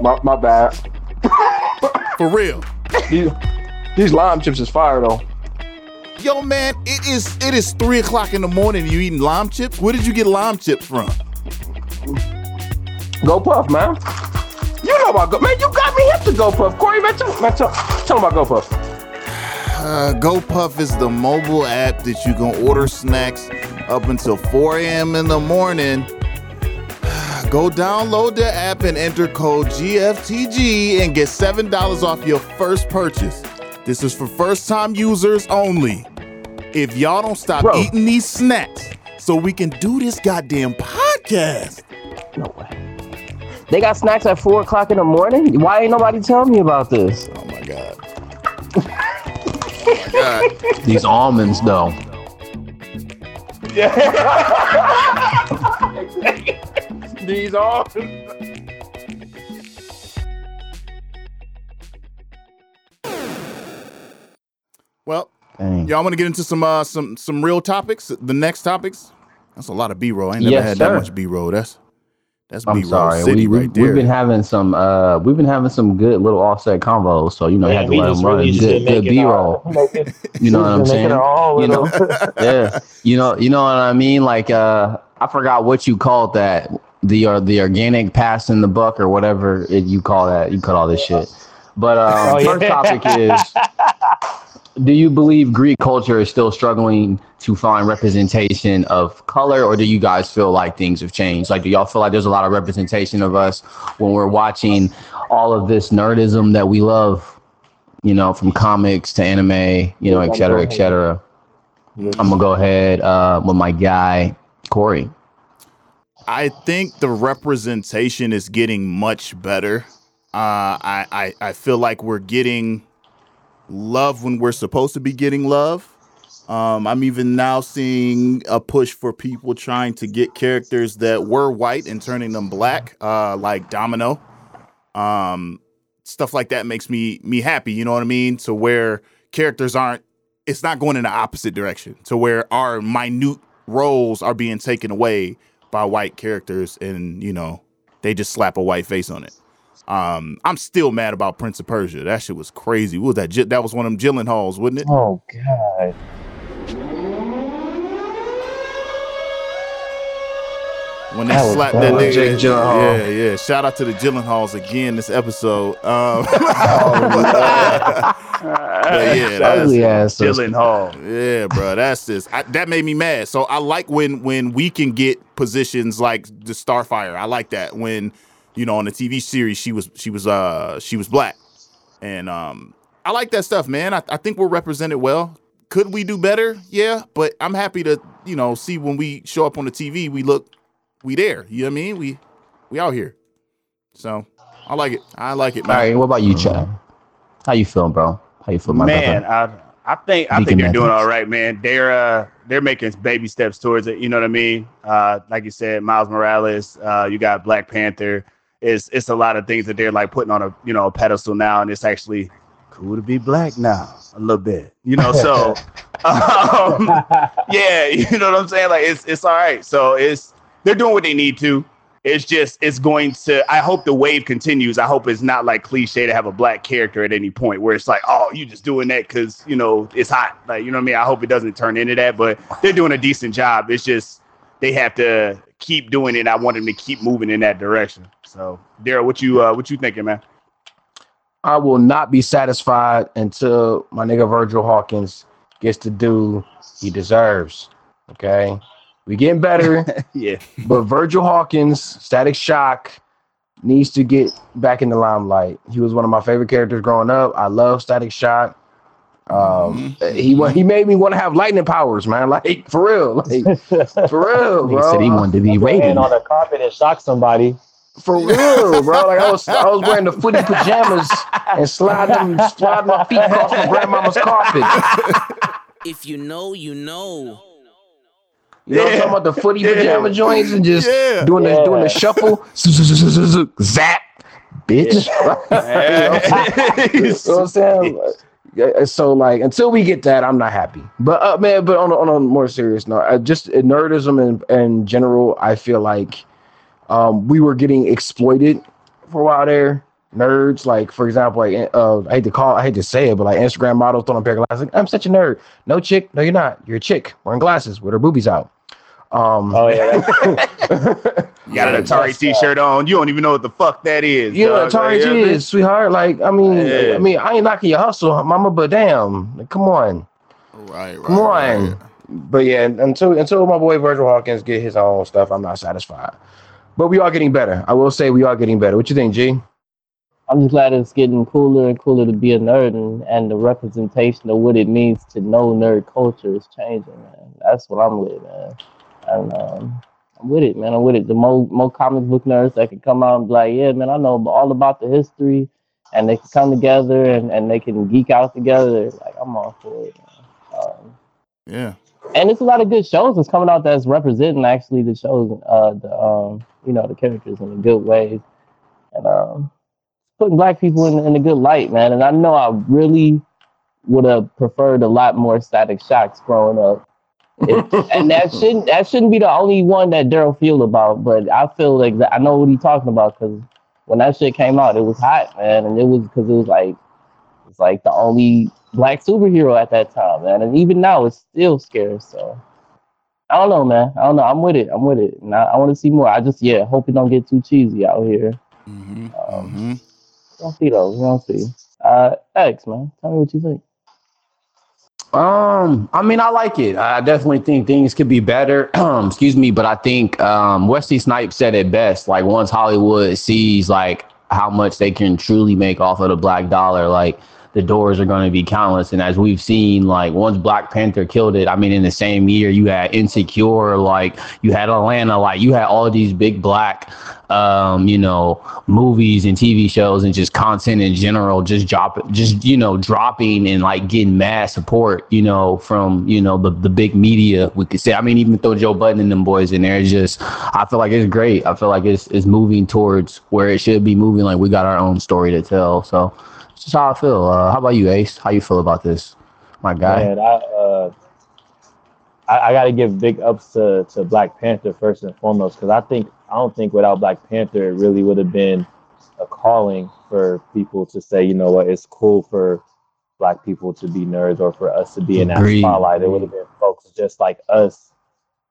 My, my bad. For real. These, these lime chips is fire though. Yo, man, it is it is three o'clock in the morning. You eating lime chips? Where did you get lime chips from? Go Puff, man. You know about Go man. You got me hip to Go Puff. Corey, man, tell, man, tell, tell him about Go Puff. Uh, GoPuff is the mobile app that you can order snacks up until 4 a.m. in the morning. Go download the app and enter code GFTG and get $7 off your first purchase. This is for first time users only. If y'all don't stop Bro. eating these snacks so we can do this goddamn podcast. No way. They got snacks at four o'clock in the morning. Why ain't nobody telling me about this? Oh my God. oh God. These almonds though. Yeah. These are. Well, Dang. Y'all want to get into some uh some some real topics? The next topics? That's a lot of B roll. I ain't never Yes, had sir. that much B roll. That's that's B I'm sorry. city We, we, right there. We've been having some uh we've been having some good little offset combos, so you know, you have to we let just them run. really just Good, good B roll. You know what I'm saying? You know, yeah. You know, you know what I mean? Like uh I forgot what you called that. The uh, the organic pass in the buck or whatever it, you call that. You call all this shit. But um, Oh, yeah. first topic is do you believe geek culture is still struggling to find representation of color, or do you guys feel like things have changed? Like, do y'all feel like there's a lot of representation of us when we're watching all of this nerdism that we love, you know, from comics to anime, you know, et cetera, et cetera? I'm gonna go ahead uh, with my guy Corey. I think the representation is getting much better. Uh, I, I I feel like we're getting love when we're supposed to be getting love. Um, I'm even now seeing a push for people trying to get characters that were white and turning them black, uh, like Domino. Um, stuff like that makes me me happy. You know what I mean? To where characters aren't. It's not going in the opposite direction. To where our minute roles are being taken away by white characters, and you know they just slap a white face on it. Um, I'm still mad about Prince of Persia. That shit was crazy. What was that? That was one of them Gyllenhaals, wasn't it? Oh God. when they That slapped that bad. nigga. Jake Gyllenhaal. Yeah, yeah. Shout out to the Gyllenhaals again this episode. Um, but yeah, that's, Ugly ass. Dylan Hall. yeah, bro. That's just I, that made me mad. So I like when when we can get positions like the Starfire. I like that when you know on the TV series she was she was uh she was black, and um I like that stuff, man. I, I think we're represented well. Could we do better? Yeah, but I'm happy to you know see when we show up on the TV, we look we there. You know what I mean? We we out here. So I like it. I like it, All man. right, what about you, Chad? How you feeling, bro? How you feel, my man, brother? I I think I Deacon think they're doing all right, man. They're uh they're making baby steps towards it. You know what I mean? Uh, like you said, Miles Morales. Uh, you got Black Panther. It's it's a lot of things that they're like putting on a you know a pedestal now, and it's actually cool to be black now a little bit. You know, so um, yeah, you know what I'm saying? Like it's it's all right. So it's they're doing what they need to. It's just it's going to. I hope the wave continues. I hope it's not like cliche to have a black character at any point where it's like, oh, you just doing that because you know it's hot. Like you know what I mean. I hope it doesn't turn into that. But they're doing a decent job. It's just they have to keep doing it. I want them to keep moving in that direction. So Daryl, what you uh, what you thinking, man? I will not be satisfied until my nigga Virgil Hawkins gets to do he deserves. Okay. We getting better, Yeah. but Virgil Hawkins, Static Shock, needs to get back in the limelight. He was one of my favorite characters growing up. I love Static Shock. Um, he wa- he made me want to have lightning powers, man. Like for real, like for real, Nigga said he wanted to be Land rated. on the carpet and shock somebody. For real, bro. Like I was, I was wearing the footy pajamas and sliding, sliding my feet across my grandmama's carpet. If you know, you know. You know what I'm talking about? The footy pajama joints and just Yeah. doing the doing the shuffle. Zap, bitch. you know what I'm saying? So like until we get that, I'm not happy. But uh, man, but on a, on a more serious note, I just nerdism and in general, I feel like um, we were getting exploited for a while there. Nerds, like for example, like uh, I hate to call, I hate to say it, but like Instagram models throwing a pair of glasses. Like, I'm such a nerd. No chick, no, you're not. You're a chick wearing glasses with her boobies out. Um, Oh yeah, You got an Atari T-shirt on. You don't even know what the fuck that is. Yeah, dog. Atari Like, G is, sweetheart. Like, I mean, Yeah. I mean, I ain't knocking your hustle, mama, but damn, like, come on, Right, right. come right. on. But yeah, until until my boy Virgil Hawkins get his own stuff, I'm not satisfied. But we are getting better. I will say we are getting better. What you think, G? I'm just glad it's getting cooler and cooler to be a nerd, and, and the representation of what it means to know nerd culture is changing, man. That's what I'm with, man. And um, I'm with it, man. I'm with it. The more more comic book nerds that can come out and be like, yeah, man, I know all about the history, and they can come together and, and they can geek out together. Like I'm all for it, man. Um, Yeah. and it's a lot of good shows that's coming out that's representing actually the shows, uh, the um, you know, the characters in a good way, and um, putting black people in, in a good light, man. And I know I really would have preferred a lot more Static Shocks growing up. It- and that shouldn't that shouldn't be the only one that Daryl feel about, but I feel like that, I know what he's talking about because when that shit came out, it was hot, man, and it was because it was like it's like the only black superhero at that time, man, and even now it's still scarce. So I don't know, man. I don't know. I'm with it. I'm with it, and I, I want to see more. I just yeah, hope it don't get too cheesy out here. Mm-hmm. Um, hmm We'll see though. We'll see. Uh, X man, tell me what you think. Um, I mean, I like it. I definitely think things could be better. Excuse me, but I think um, Wesley Snipes said it best. Like once Hollywood sees like how much they can truly make off of the black dollar, like the doors are going to be countless. And as we've seen, like once Black Panther killed it, I mean, in the same year you had Insecure, like you had Atlanta, like you had all these big black, um, you know, movies and TV shows and just content in general, just drop, just you know, dropping and like getting mass support, you know, from you know the the big media. We could say, I mean, even throw Joe Budden and them boys in there. It's just, I feel like it's great. I feel like it's it's moving towards where it should be moving. Like we got our own story to tell. So. It's just how I feel. Uh, how about you, Ace? How you feel about this, my guy? Man, I, uh, I I gotta give big ups to, to Black Panther first and foremost because I think I don't think without Black Panther it really would have been a calling for people to say, you know what, it's cool for black people to be nerds or for us to be in that Agreed. spotlight. It would have been folks just like us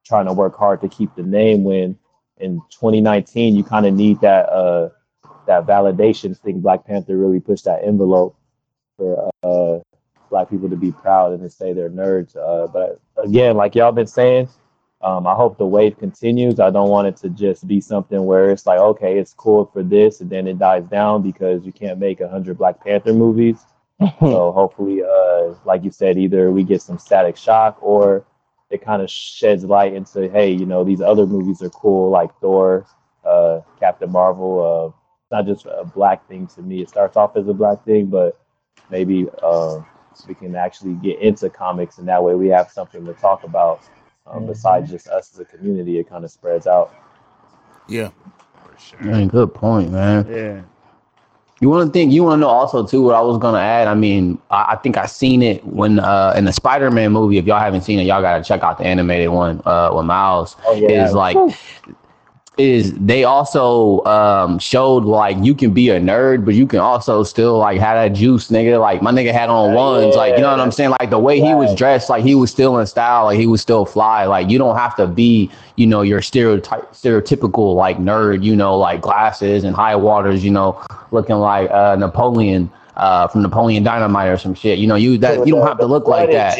trying to work hard to keep the name when in 2019 you kind of need that uh that validation. thing, Black Panther really pushed that envelope for uh black people to be proud and to say they're nerds. Uh, but again, like y'all been saying, um, I hope the wave continues. I don't want it to just be something where it's like, okay, it's cool for this, and then it dies down because you can't make a hundred Black Panther movies. so hopefully, uh, like you said, either we get some Static Shock or it kind of sheds light into, hey, you know, these other movies are cool, like Thor, uh, Captain Marvel. It's not just a black thing to me. It starts off as a black thing, but maybe uh, we can actually get into comics, and that way we have something to talk about. Um, Besides just us as a community, it kind of spreads out. Yeah. Man, good point, man. Yeah. You want to think? You want to know also too? What I was gonna add? I mean, I, I think I seen it when uh in the Spider-Man movie. If y'all haven't seen it, y'all gotta check out the animated one uh with Miles. Oh yeah, Is like is they also um showed like you can be a nerd, but you can also still like have that juice, nigga. Like my nigga had on Yeah, ones, like you know what I'm saying? Like the way he was dressed, like he was still in style, like he was still fly. Like you don't have to be, you know, your stereotype stereotypical like nerd, you know, like glasses and high waters, you know, looking like uh Napoleon. Uh, from Napoleon Dynamite or some shit. You know, you that you don't have to look like that.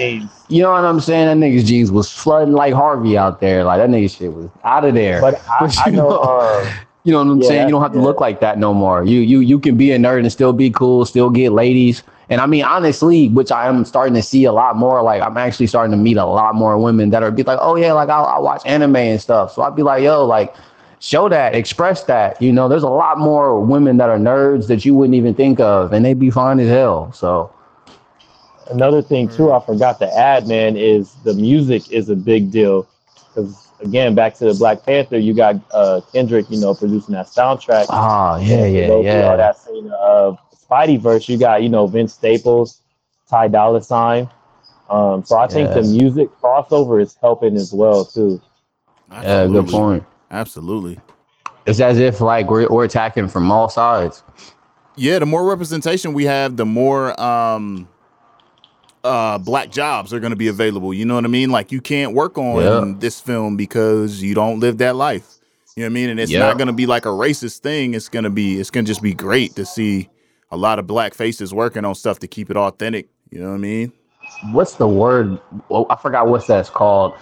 You know what I'm saying? That nigga's jeans was flooding like Harvey out there. Like that nigga shit was out of there. But I, But I you know. know- Uh, You know what I'm Yeah, saying? You don't have to yeah. look like that no more. You you you can be a nerd and still be cool, still get ladies. And I mean, honestly, which I am starting to see a lot more. Like I'm actually starting to meet a lot more women that are be like, oh yeah, like I I watch anime and stuff. So I'd be like, yo, like show that, express that. You know, there's a lot more women that are nerds that you wouldn't even think of, and they'd be fine as hell. So Another thing too, I forgot to add, man, is the music is a big deal. Because again, back to the Black Panther, you got uh, Kendrick, you know, producing that soundtrack. ah, yeah, And yeah, go All yeah. that scene of Spideyverse, you got you know Vince Staples, Ty Dolla Sign. Um, so I think the music crossover is helping as well too. Yeah, good point. Absolutely. It's as if like we're we're attacking from all sides. Yeah, the more representation we have, the more um uh black jobs are going to be available. You know what I mean? Like you can't work on Yeah. this film because you don't live that life. You know what I mean? And it's Yeah. not going to be like a racist thing. It's going to be it's going to just be great to see a lot of black faces working on stuff to keep it authentic. You know what I mean? what's the word? Well, I forgot what that's called.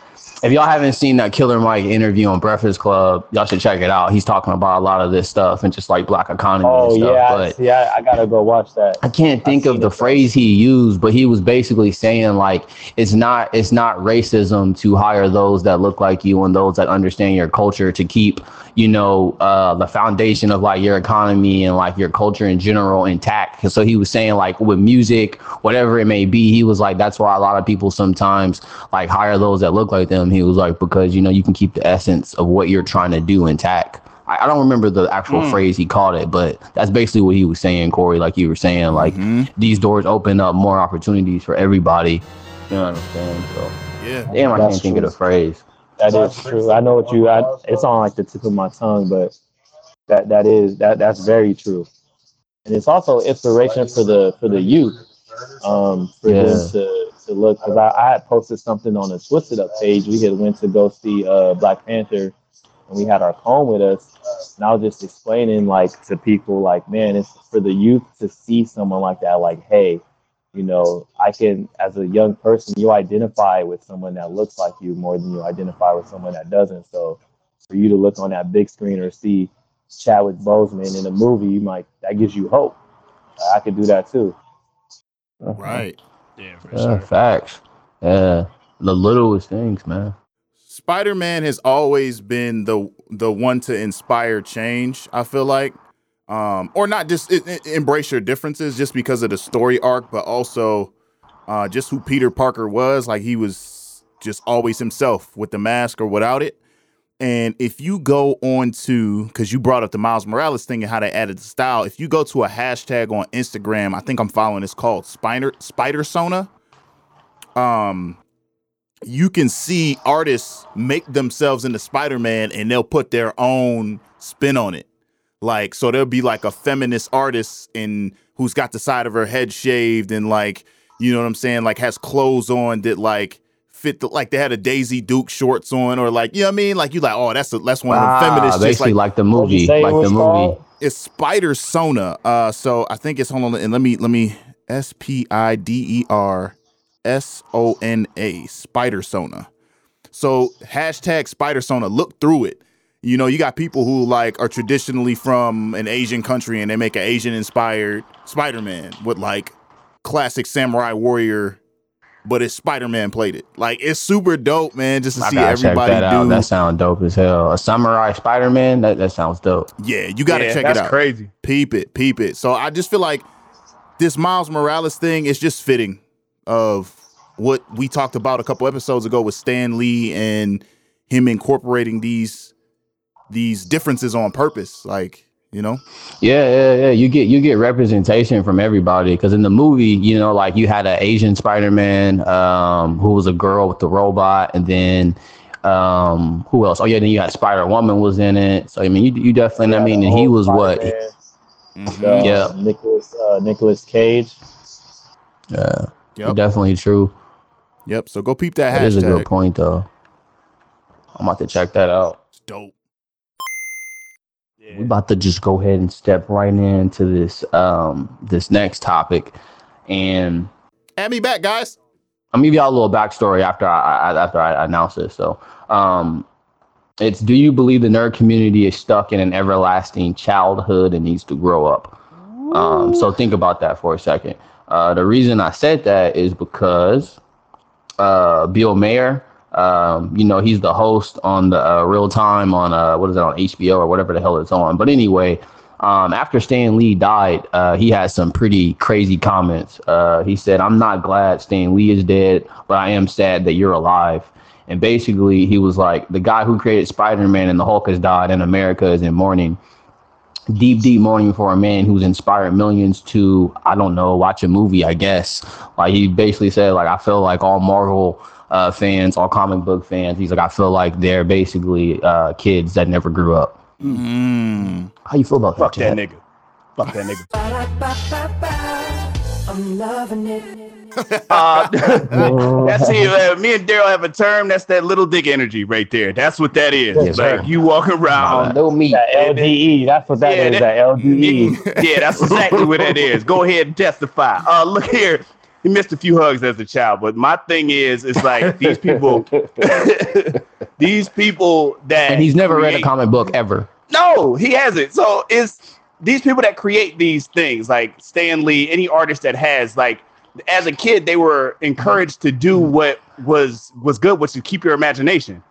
If y'all haven't seen that Killer Mike interview on Breakfast Club, y'all should check it out. He's talking about a lot of this stuff and just like black economy Oh and stuff. yeah, but see, I, gotta go watch that. I can't think of the phrase he used, but he was basically saying like it's not it's not racism to hire those that look like you and those that understand your culture to keep you know uh, the foundation of like your economy and like your culture in general intact. So he was saying like with music, whatever it may be, he was like that's why a lot of people sometimes like hire those that look like them. He was like because you know you can keep the essence of what you're trying to do intact. I, I don't remember the actual Mm. phrase he called it, but that's basically what he was saying, Corey. Like you were saying, like Mhm. these doors open up more opportunities for everybody. You know what I'm saying? So Yeah. damn, I That's can't think of the phrase. That is true. I know what you. I, it's on like the tip of my tongue, but that that is that that's very true, and it's also inspiration for the for the youth. Um, for Yeah. them to to look because I, I had posted something on the Twisted Up page. We had went to go see uh Black Panther, and we had our cone with us, and I was just explaining like to people like, man, it's for the youth to see someone like that. Like, hey, you know, I can, as a young person, you identify with someone that looks like you more than you identify with someone that doesn't. So for you to look on that big screen or see Chadwick Boseman in a movie, you might, that gives you hope. I could do that too. Right. Yeah, for Yeah, sure. facts. Yeah, the littlest things, man. Spider-Man has always been the the one to inspire change, I feel like. Um or not just i- i- embrace your differences just because of the story arc, but also uh just who Peter Parker was, like he was just always himself with the mask or without it. And if you go on to, because you brought up the Miles Morales thing and how they added the style, if you go to a hashtag on Instagram, I think I'm following, it's called Spider Spider Sona. Um, you can see artists make themselves into Spider-Man and they'll put their own spin on it. Like, so there'll be like a feminist artist and who's got the side of her head shaved and like, you know what I'm saying, like has clothes on that like fit the like they had a Daisy Duke shorts on or like, you know what I mean? Like you like, oh, that's a, that's one of the feminists just basically like like, the movie, like the movie. called? it's Spider Sona. Uh, so I think it's hold on and let me let me S P I D E R S O N A Spider Sona. So hashtag Spider Sona. Look through it. You know, you got people who like are traditionally from an Asian country and they make an Asian inspired Spider Man with like classic samurai warrior, but it's Spider Man played it. Like it's super dope, man. Just to I see gotta check everybody that out. do. That sounds dope as hell. A samurai Spider-Man. That that sounds dope. yeah, you got to Yeah, check it out. crazy. peep it, peep it. So I just feel like this Miles Morales thing is just fitting of what we talked about a couple episodes ago with Stan Lee and him incorporating these these differences on purpose. Like, you know, Yeah, yeah, yeah. You get you get representation from everybody because in the movie, you know, like you had an Asian Spider-Man um, who was a girl with the robot, and then um, who else? Oh yeah, then you had Spider Woman was in it. So I mean, you you definitely. I mean, and he was what? Mhm. Uh, Yeah. Nicolas uh, Nicolas Cage. Yeah, Yep. definitely true. Yep. So go peep that That is a good point, though. I'm about to check that out. It's dope. We about to just go ahead and step right into this um this next topic, and Add me back, guys. I'll give y'all a little backstory after I, I after I announce this. So, um, it's do you believe the nerd community is stuck in an everlasting childhood and needs to grow up? Um, so think about that for a second. Uh, the reason I said that is because uh, Bill Maher, um, you know, he's the host on the uh, real time on uh, what is it on HBO or whatever the hell it's on. But anyway, um, after Stan Lee died, uh, he had some pretty crazy comments. Uh, he said, "I'm not glad Stan Lee is dead, but I am sad that you're alive." And basically, he was like, "The guy who created Spider-Man and the Hulk has died, and America is in mourning." Deep, deep mourning for a man who's inspired millions to, I don't know, watch a movie. I guess. Like he basically said, like I feel like all Marvel uh, fans, all comic book fans. He's like, I feel like they're basically uh, kids that never grew up. Mm. How you feel about Fuck that? that nigga. Fuck that nigga. I'm loving it. Uh, that's it. uh, me and Daryl have a term. That's that little dick energy right there. That's what that is. Yes, like sir. you walk around. no me. That LDE. That's what that Yeah, is. that- That LDE. yeah, that's exactly what that is. Go ahead and testify. Uh, look here. He missed a few hugs as a child, but my thing is, it's like these people, these people that And he's never read a comic book ever. No, he hasn't. So it's these people that create these things, like Stan Lee, any artist that has like as a kid, they were encouraged to do mm-hmm. what was was good, which is keep your imagination.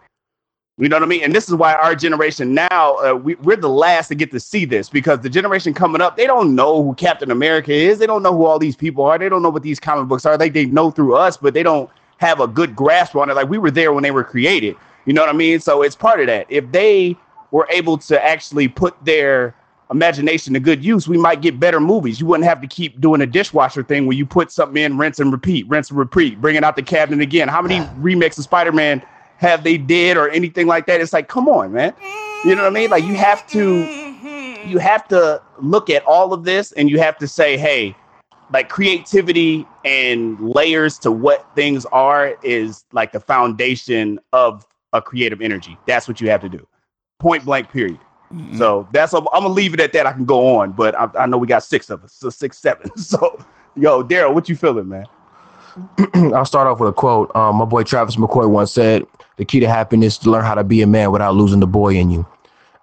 You know what I mean? And this is why our generation now, uh, we, we're the last to get to see this because the generation coming up, they don't know who Captain America is. They don't know who all these people are. They don't know what these comic books are. Like they know through us, but they don't have a good grasp on it. Like we were there when they were created. You know what I mean? So it's part of that. If they were able to actually put their imagination to good use, we might get better movies. You wouldn't have to keep doing a dishwasher thing where you put something in, rinse and repeat, rinse and repeat, bring it out the cabinet again. How many remakes of Spider-Man have they did or anything like that? It's like, come on, man. You know what I mean? Like you have to you have to look at all of this and you have to say, hey, like creativity and layers to what things are is like the foundation of a creative energy. That's what you have to do. Point blank, period. So that's I'm, I'm gonna leave it at that. I can go on, but I, I know we got six of us, so six, seven. So, yo, Daryl, what you feeling, man? I'll start off with a quote. Um, my boy Travis McCoy once said, "The key to happiness to learn how to be a man without losing the boy in you."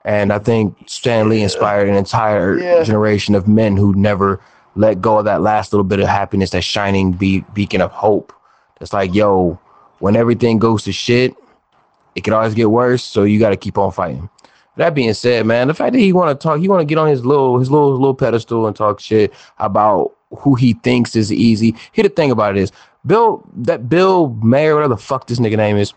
And I think Stan Lee inspired an entire Yeah. generation of men who never let go of that last little bit of happiness, that shining be- beacon of hope. It's like, yo, when everything goes to shit, it can always get worse. So you got to keep on fighting. That being said, man, the fact that he want to talk, he want to get on his little his little little pedestal and talk shit about who he thinks is easy. Here the thing about it is, Bill that Bill Maher, whatever the fuck this nigga name is,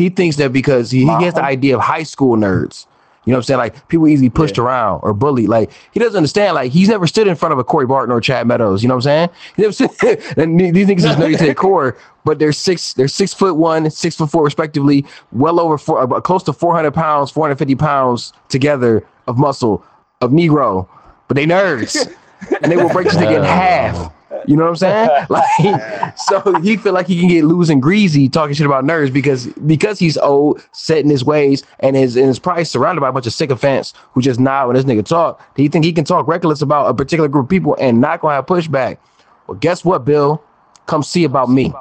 he thinks that because he, he has the idea of high school nerds. You know what I'm saying? Like people easily pushed around or bullied. Like he doesn't understand. Like he's never stood in front of a Corey Barton or Chad Meadows. You know what I'm saying? He never stood, and these niggas is nerdy to the core, but they're six, they're six foot one, six foot four, respectively, well over four, uh, close to 400 pounds, 450 pounds together of muscle of Negro, but they nerds, and they will break this nigga in half. You know what I'm saying? Like, so he feel like he can get loose and greasy talking shit about nerds because because he's old, set in his ways, and is and is probably surrounded by a bunch of sycophants who just nod when this nigga talk. Do you think he can talk reckless about a particular group of people and not gonna have pushback? Well, guess what, Bill? Come see about me.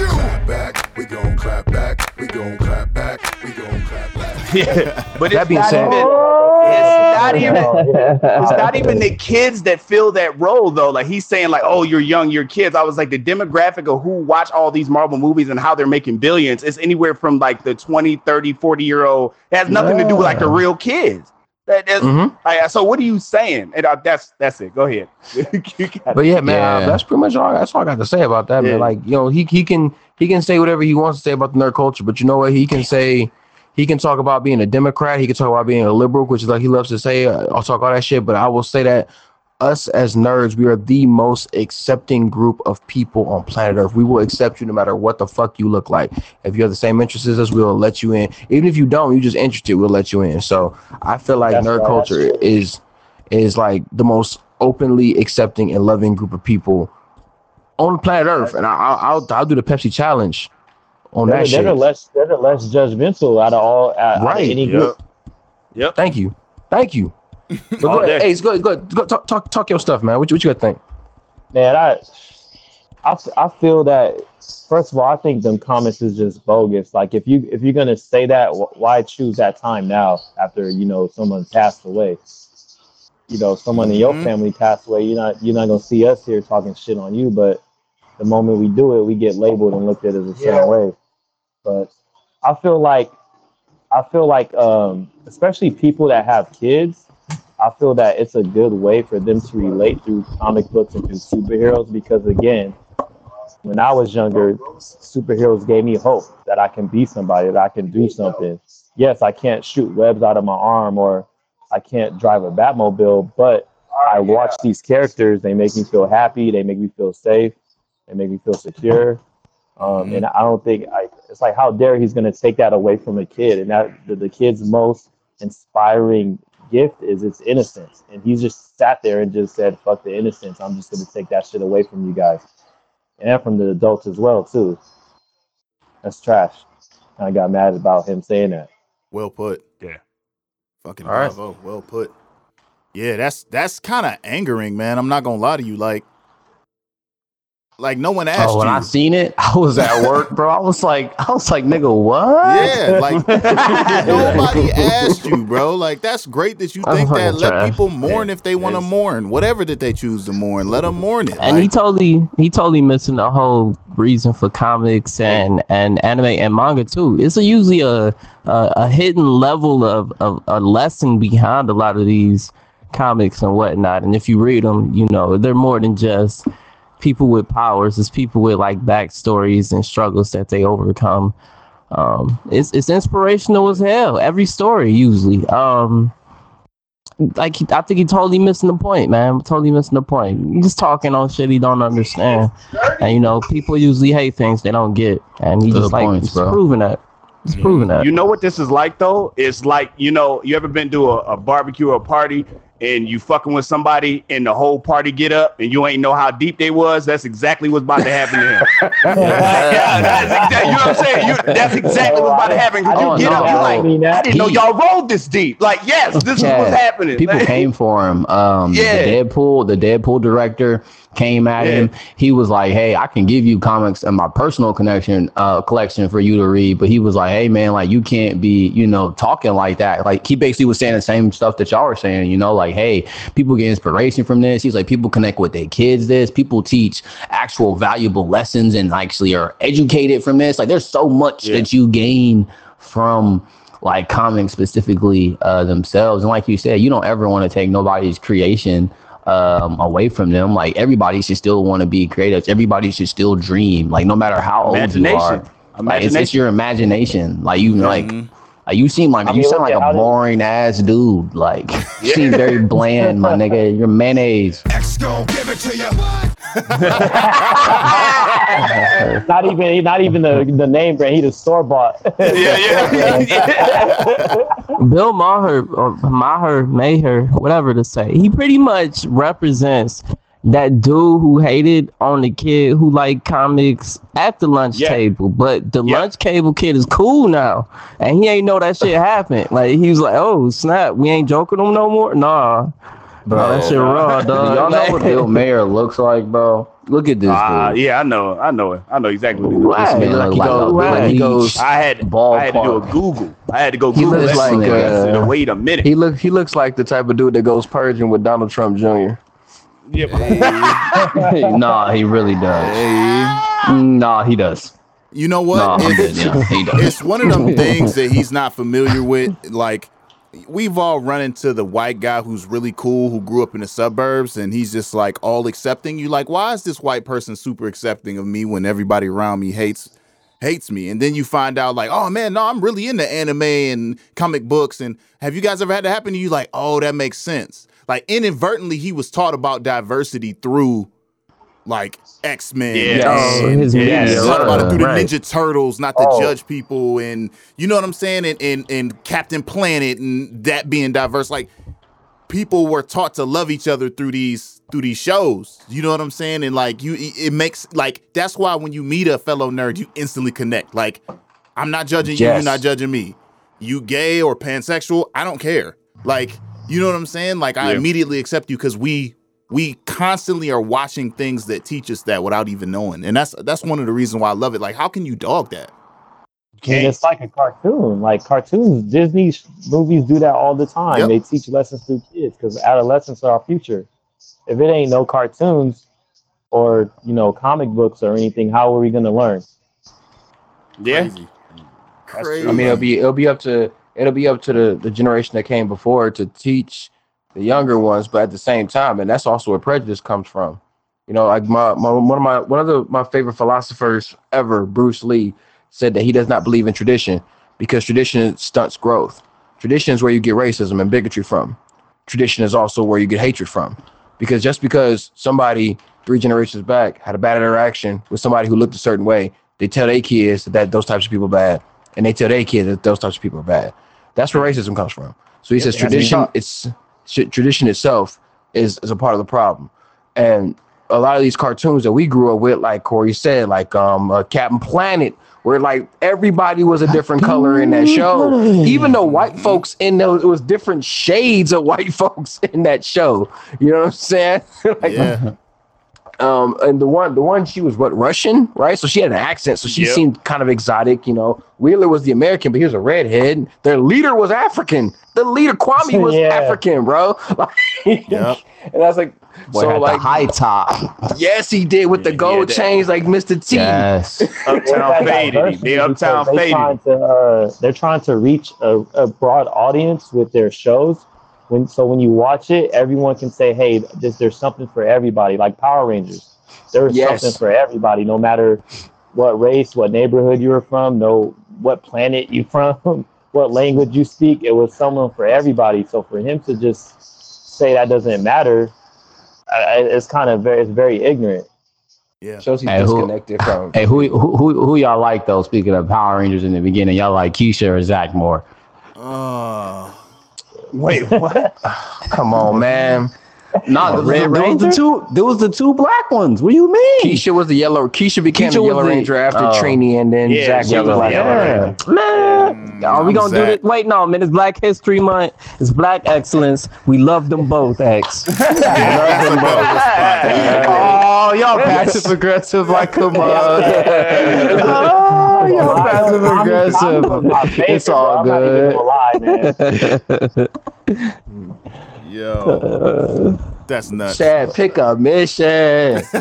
You? Clap back, we gon' clap back, we gon' clap back, we gon' clap back. Yeah, but it's That being not said- even, it's not oh. even it's not even the kids that fill that role though. Like he's saying, like, oh, you're young, you're kids. I was like, the demographic of who watch all these Marvel movies and how they're making billions is anywhere from like the 20, 30, 40 year old. It has nothing to do with like the real kids. That, that's, Mhm. I- so what are you saying? And uh, that's that's it. Go ahead. But yeah, man, uh, that's pretty much all. That's all I got to say about that, Yeah. man. Like, you know, he he can he can say whatever he wants to say about the nerd culture, but you know what? He can say he can talk about being a Democrat. He can talk about being a liberal, which is like he loves to say. Uh, I'll talk all that shit, but I will say that us as nerds, we are the most accepting group of people on planet Earth. We will accept you no matter what the fuck you look like. If you have the same interests as us, we'll let you in. Even if you don't, you just interested, we'll let you in. So I feel like That's nerd right. culture is is like the most openly accepting and loving group of people on planet Earth. And I, I'll, I'll I'll do the Pepsi challenge on They're, that they're the less they're the less judgmental out of all out, out of Right, any Yep. group. Yep. Thank you, thank you. But go All ahead. day. Hey, go, go, go talk, talk, talk your stuff, man. What you, what you got to think? Man, I, I, I feel that first of all, I think them comments is just bogus. Like if you if you're gonna say that, why choose that time now after you know someone passed away? You know, someone in your Mhm. family passed away. You're not you're not gonna see us here talking shit on you, but the moment we do it, we get labeled and looked at as a certain way. But I feel like I feel like um, especially people that have kids, I feel that it's a good way for them to relate through comic books and through superheroes because again, when I was younger, superheroes gave me hope that I can be somebody, that I can do something. Yes, I can't shoot webs out of my arm or I can't drive a Batmobile, but I watch these characters, they make me feel happy, they make me feel safe, they make me feel secure. Um, and I don't think I, it's like how dare he's going to take that away from a kid, and that the, the kid's most inspiring gift is its innocence, and he just sat there and just said, "Fuck the innocence, I'm just going to take that shit away from you guys, and from the adults as well too." That's trash. I got mad about him saying that. Well put. Yeah. Fucking All right. bravo. Well put. Yeah, that's that's kind of angering, man. I'm not gonna lie to you. Like, like no one oh, asked Oh, when you. I seen it, I was at work, bro. I was like, I was like, nigga, what? yeah, like nobody asked you, bro. Like that's great that you think that. Let trash. people mourn if they want to Yes. mourn. Whatever that they choose to mourn, let them mourn it. and he totally he totally missing the whole reason for comics and and anime and manga too it's a, usually a, a a hidden level of, of a lesson behind a lot of these comics and whatnot and if you read them you know they're more than just people with powers it's people with like backstories and struggles that they overcome um it's it's inspirational as hell every story usually um like I think he totally missing the point, man. Totally missing the point. He's just talking on shit he don't understand, and you know people usually hate things they don't get, and he Good just like points, he's proving that. He's proving that. You know what this is like though? It's like you know, you ever been to a, a barbecue or a party and you fucking with somebody and the whole party get up and you ain't know how deep they was? That's exactly what's about to happen to him. yeah, that's exactly. You know what I'm saying? You, that's exactly what's about to happen. 'cause Oh, you get no, up, you're bro. like, mean I didn't know y'all rolled this deep. Like, yes, this is what's happening. People came for him. Um, Yeah. the Deadpool, the Deadpool director came at Yeah. him. He was like, "Hey, I can give you comics in my personal connection uh, collection for you to read," but he was like, "Hey, man, like you can't be, you know, talking like that." Like he basically was saying the same stuff that y'all were saying. You know, like, "Hey, people get inspiration from this." He's like, "People connect with their kids. This people teach actual valuable lessons and actually are educated from this. Like, there's so much Yeah. that you gain from." like comics specifically uh, themselves. And like you said, you don't ever want to take nobody's creation um, away from them. Like everybody should still want to be creative. Everybody should still dream. Like no matter how old you are, like it's, it's your imagination. Like you like. Mhm. Like you seem like I you mean, sound like a they- boring ass dude. Like you seem very bland, my nigga. You're mayonnaise. X gon' give it to you. not even not even the, the name brand. He the store bought. yeah, yeah. Bill Maher or Maher Maher, whatever to say, he pretty much represents that dude who hated on the kid who liked comics at the lunch Yeah. table. But the Yeah. lunch table kid is cool now, and he ain't know that shit happened. Like he was like, "Oh snap, we ain't joking him no more." Nah, bro, that shit raw, Do dog. y'all know what Bill Maher looks like, bro? Look at this Ah, yeah, I know. I know it. I know exactly what he Right. looks This man like he like go- right. bleach He goes- I had I had to do a. Google. I had to go Google. He Google looks that like, like, I said, uh, wait a minute. He look he looks like the type of dude that goes purging with Donald Trump Jr. Yeah, nah, he really does. Nah, he does. You know what? Nah, It's- Yeah, he does. it's one of them things that he's not familiar with. Like we've all run into the white guy who's really cool, who grew up in the suburbs, and he's just like all accepting. You like, why is this white person super accepting of me when everybody around me hates hates me? And then you find out like, oh man, no, I'm really into anime and comic books. And have you guys ever had that happen to you? Like, oh, that makes sense. Like inadvertently, he was taught about diversity through like X Men. Yeah. His Yeah. Talk about it through the right. Ninja Turtles, not to Oh. judge people, and you know what I'm saying, and, and and Captain Planet, and that being diverse. Like people were taught to love each other through these through these shows. You know what I'm saying? And like you, it it makes like that's why when you meet a fellow nerd, you instantly connect. Like I'm not judging you, you're not judging me. You gay or pansexual, I don't care. Like you know what I'm saying? Like I immediately accept you because we we constantly are watching things that teach us that without even knowing, and that's that's one of the reasons why I love it. Like how can you dog that? I it's like a cartoon. Like cartoons, Disney movies do that all the time. Yep. They teach lessons to kids because adolescents are our future. If it ain't no cartoons or you know comic books or anything, how are we gonna learn? Yeah. Crazy. Crazy. I mean, it'll be it'll be up to it'll be up to the, the generation that came before to teach the younger ones, but at the same time, and that's also where prejudice comes from. You know, like my, my one of my one of the my favorite philosophers ever, Bruce Lee, said that he does not believe in tradition because tradition stunts growth. Tradition is where you get racism and bigotry from. Tradition is also where you get hatred from. Because just because somebody three generations back had a bad interaction with somebody who looked a certain way, they tell their kids that those types of people are bad and they tell their kids that those types of people are bad. That's where racism comes from. So he says tradition, it's tradition itself is is a part of the problem, and a lot of these cartoons that we grew up with, like Corey said, like um uh, Captain Planet, where like everybody was a different color in that show, even though white folks in those it was different shades of white folks in that show. You know what I'm saying? like, Yeah. Um and the one the one she was what russian right so she had an accent so she Yep. seemed kind of exotic you know wheeler was the american but he was a redhead their leader was african the leader kwame was Yeah. african bro Yep. and i was like Boy so like the high top. yes he did with the gold yeah, chains like mr t Yes. Uptown faded. The uptown they're faded. trying to uh, they're trying to reach a, a broad audience with their shows. When so when you watch it, everyone can say, "Hey, this, there's something for everybody." Like Power Rangers, there's Yes. something for everybody, no matter what race, what neighborhood you were from, no what planet you from, what language you speak. It was someone for everybody. So for him to just say that doesn't matter, I, I- it's kind of very it's very ignorant. Yeah. shows he's Hey, who- disconnected from Hey, who, who who who y'all like though? Speaking of Power Rangers in the beginning, y'all like Keisha or Zach more? Uh, wait what come on man No, the Red there, there was the two. There was the two black ones. What do you mean? Keisha was the yellow. Keisha became Keisha the was Yellow the- Ranger after oh. Trini, and then Yeah, Jack she was was the Black the Yellow Ranger. Man, mm, are we I'm gonna do Zach. this? Wait, no, man. It's Black History Month. It's Black Excellence. We love them both, X. Love them both. Oh, y'all passive aggressive like come on. Oh, Oh, y'all passive aggressive. It's all good. yo, that's nuts. Chad, pick a mission.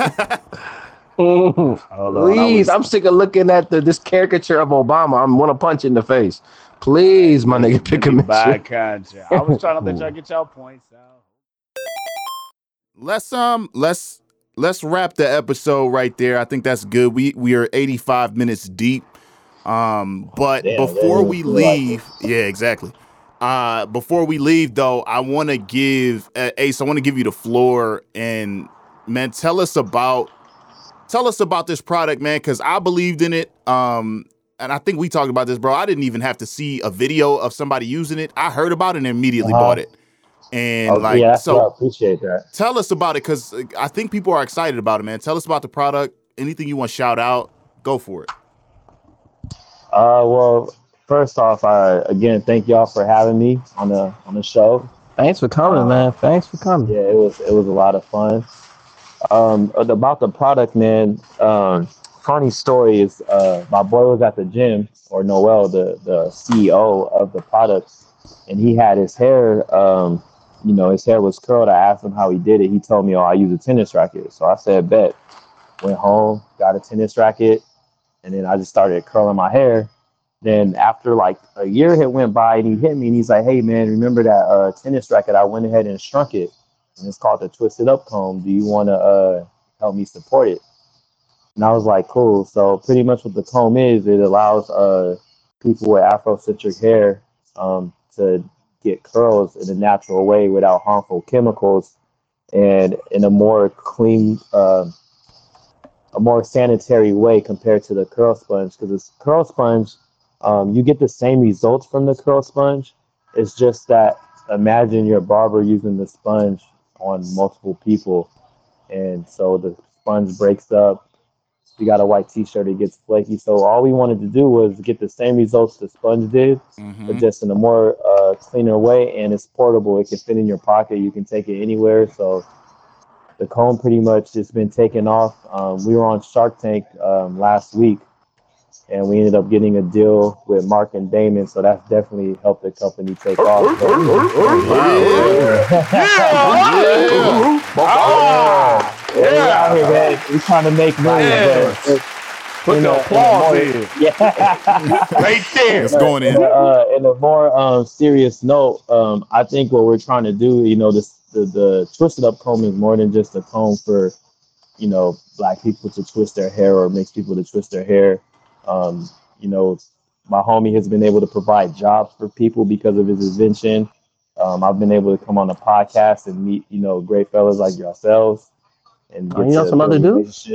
I Please, was- I'm sick of looking at the this caricature of Obama. I'm want to punch in the face. Please, my nigga, pick a By mission. contrast. I was trying to let y'all get y'all points out. let's um let's let's wrap the episode right there. I think that's good. We we are 85 minutes deep. Um, but Damn, before man, we leave, yeah, exactly. Uh, before we leave though, I want to give uh, Ace. I want to give you the floor and man, tell us about tell us about this product, man, because I believed in it. Um, and I think we talked about this, bro. I didn't even have to see a video of somebody using it. I heard about it and immediately Uh-huh. bought it. And Oh, like, yeah, so I appreciate that. tell us about it because I think people are excited about it, man. Tell us about the product. Anything you want to shout out, go for it. Uh, well, first off, I again thank y'all for having me on the on the show. Thanks for coming, man. Thanks for coming. Yeah, it was it was a lot of fun. Um, about the product, man. Um, funny story is, uh, my boy was at the gym, or Noel, the the CEO of the product, and he had his hair. Um, you know, his hair was curled. I asked him how he did it. He told me, "Oh, I use a tennis racket." So I said, "Bet." Went home, got a tennis racket, and then I just started curling my hair. Then after like a year had went by, and he hit me, and he's like, "Hey, man, remember that uh, tennis racket? I went ahead and shrunk it." and it's called the Twisted Up Comb. Do you want to uh, help me support it? And I was like, cool. So pretty much what the comb is, it allows uh, people with Afrocentric hair um, to get curls in a natural way without harmful chemicals and in a more clean, uh, a more sanitary way compared to the curl sponge. Because this curl sponge, um, you get the same results from the curl sponge. It's just that imagine your barber using the sponge on multiple people, and so the sponge breaks up. You got a white T-shirt, it gets flaky. So all we wanted to do was get the same results the sponge did, Mm-hmm. but just in a more uh, cleaner way, and it's portable. It can fit in your pocket. You can take it anywhere. So the comb pretty much just been taken off. Um, we were on Shark Tank um, last week, and we ended up getting a deal with Mark and Daymond. So that's definitely helped the company take off. yeah, we out here, man. We trying to make money, Yeah. but Put in the a- in applause more- in. Yeah. Right there. It's going in. Uh, in a more um, serious note, um, I think what we're trying to do, you know, this the, the twisted up comb is more than just a comb for, you know, black people to twist their hair or mixed people to twist their hair. Um, you know, my homie has been able to provide jobs for people because of his invention. Um, I've been able to come on a podcast and meet, you know, great fellas like yourselves and Oh, you get know to some other build dudes?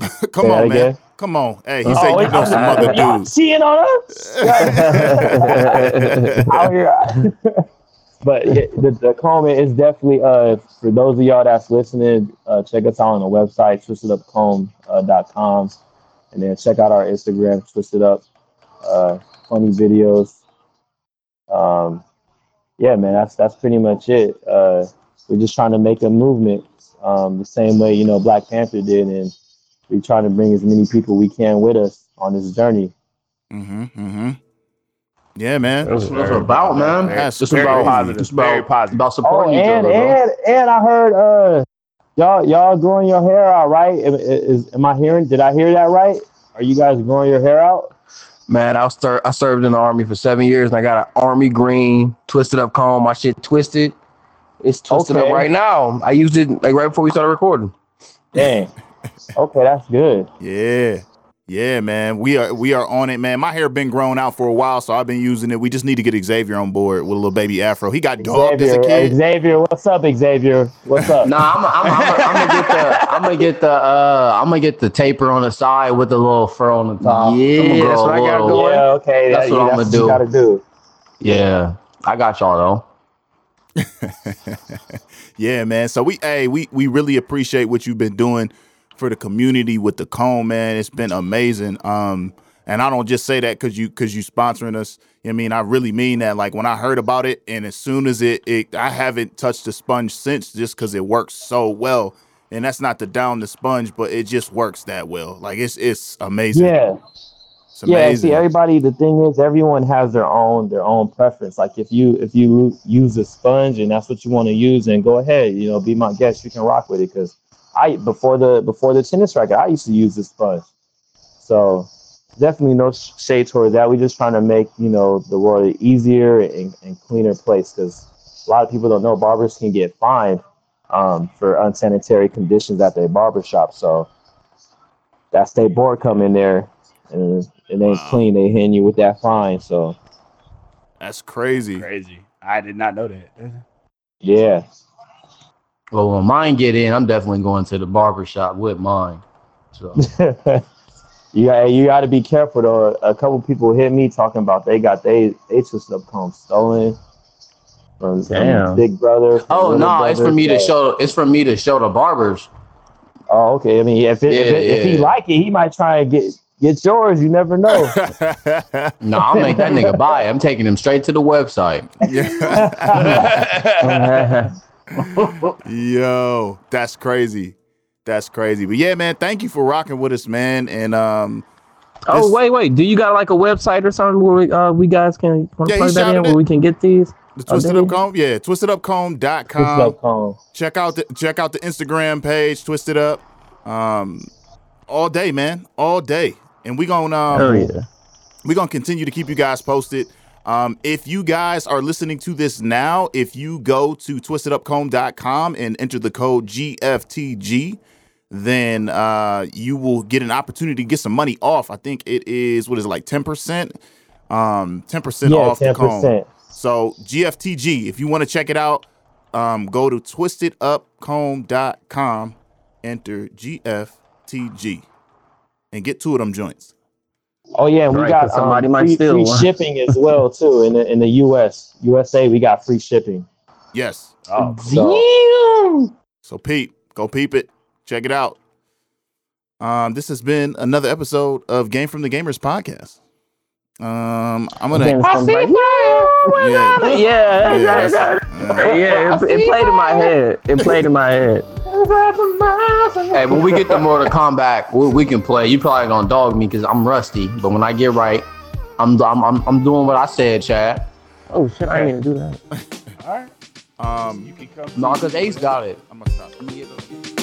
Come Say on, man. again? Come on. Hey, he Oh, said you wait, know some other y'all dudes. Cheating on us? Out here. But yeah, the, the comment is definitely uh for those of y'all that's listening, uh, check us out on the website twistedupcomb.com uh, and then check out our Instagram twisted up uh, funny videos. Um, yeah, man, that's that's pretty much it. Uh, we're just trying to make a movement um, the same way you know Black Panther did, and we're trying to bring as many people we can with us on this journey. Mm-hmm. Mm-hmm. Yeah, man. That's what it's about, man. That's It's very about positive. It's about, Very positive. about Oh, supporting each and other, bro. and and I heard uh y'all y'all growing your hair out, right? Am, is, am I hearing? Did I hear that right? Are you guys growing your hair out? Man, I ser- I served in the army for seven years, and I got an army green twisted up comb. My shit twisted. It's twisted Okay. up right now. I used it like right before we started recording. Dang. okay, that's good. Yeah. Yeah, man. We are we are on it, man. My hair been grown out for a while, so I've been using it. We just need to get Xavier on board with a little baby afro. He got dogged as a Xavier, kid. Xavier, what's up, Xavier? What's up? Nah, I'm, I'm, I'm, I'm, gonna get the I'm gonna get the uh I'm gonna get the taper on the side with the little fur on the top. Yeah, I'm gonna grow that's a what I got little- going. yeah, okay. That's that- what yeah, I'm that's gonna you do. gotta do. Yeah, I got y'all though. yeah, man. So we hey, we we really appreciate what you've been doing for the community with the comb, man. It's been amazing. Um, and I don't just say that because you because you sponsoring us. I mean, I really mean that. Like when I heard about it, and as soon as it, it I haven't touched the sponge since, just because it works so well. And that's not to down the sponge, but it just works that well. Like it's it's amazing. Yeah. It's Yeah, amazing. see, everybody. The thing is, everyone has their own their own preference. Like if you if you use a sponge and that's what you want to use, and go ahead. You know, be my guest. You can rock with it. Because I before the before the tennis racket, I used to use the sponge. So definitely no sh- shade towards that. We're just trying to make you know the world an easier and, and cleaner place. Because a lot of people don't know barbers can get fined um, for unsanitary conditions at their barber shop. So that state board come in there and it ain't clean. They hitting you with that fine. So That's crazy. Crazy. I did not know that. yeah, Well, when mine get in, I'm definitely going to the barber shop with mine. So you got you got to be careful though. A couple people hit me talking about they got they they twisted up comb stolen from some Damn. big brother. Oh little no, it's for brother, me to show. It's for me to show the barbers. Oh, okay. I mean, if it, if, Yeah, if he like it, he might try and get get yours. You never know. No, I'll make that nigga buy it. I'm taking him straight to the website. Yo, that's crazy. That's crazy. But yeah, man, thank you for rocking with us, man. And um Oh This- wait, wait. Do you got like a website or something where we, uh, we guys can Yeah, plug that in where it. we can get these? the Oh, Twisted did Up? Comb, yeah, Twisted twistedupcomb.com. up comb. Check out the check out the Instagram page, Twisted Up. Um all day, man. All day. And we gonna um Oh yeah. we're gonna continue to keep you guys posted. Um, if you guys are listening to this now, if you go to twistedupcomb.com and enter the code GFTG, then uh, you will get an opportunity to get some money off. I think it is what is it like ten percent, um, ten percent Yeah, off the ten comb. So GFTG, if you want to check it out, um, go to twistedupcomb.com, enter GFTG, and get two of them joints. Oh yeah, and we Right, got 'cause somebody um, might free, steal free one. shipping as well too in the in the US. USA, we got free shipping. Yes. Oh, So So peep, go peep it. Check it out. Um, this has been another episode of Game from the Gamers podcast. Um, I'm gonna Games from like, yeah, yeah, yeah, yeah, yeah, it, it played in my head. It played in my head. Hey, when we get the Mortal Kombat, we, we can play. You probably gonna dog me because I'm rusty, but when I get right, I'm I'm I'm, I'm doing what I said, Chad. Oh shit, I didn't even do that. all right. um, You can come. No, because Ace got it. I'm gonna stop. Let me get-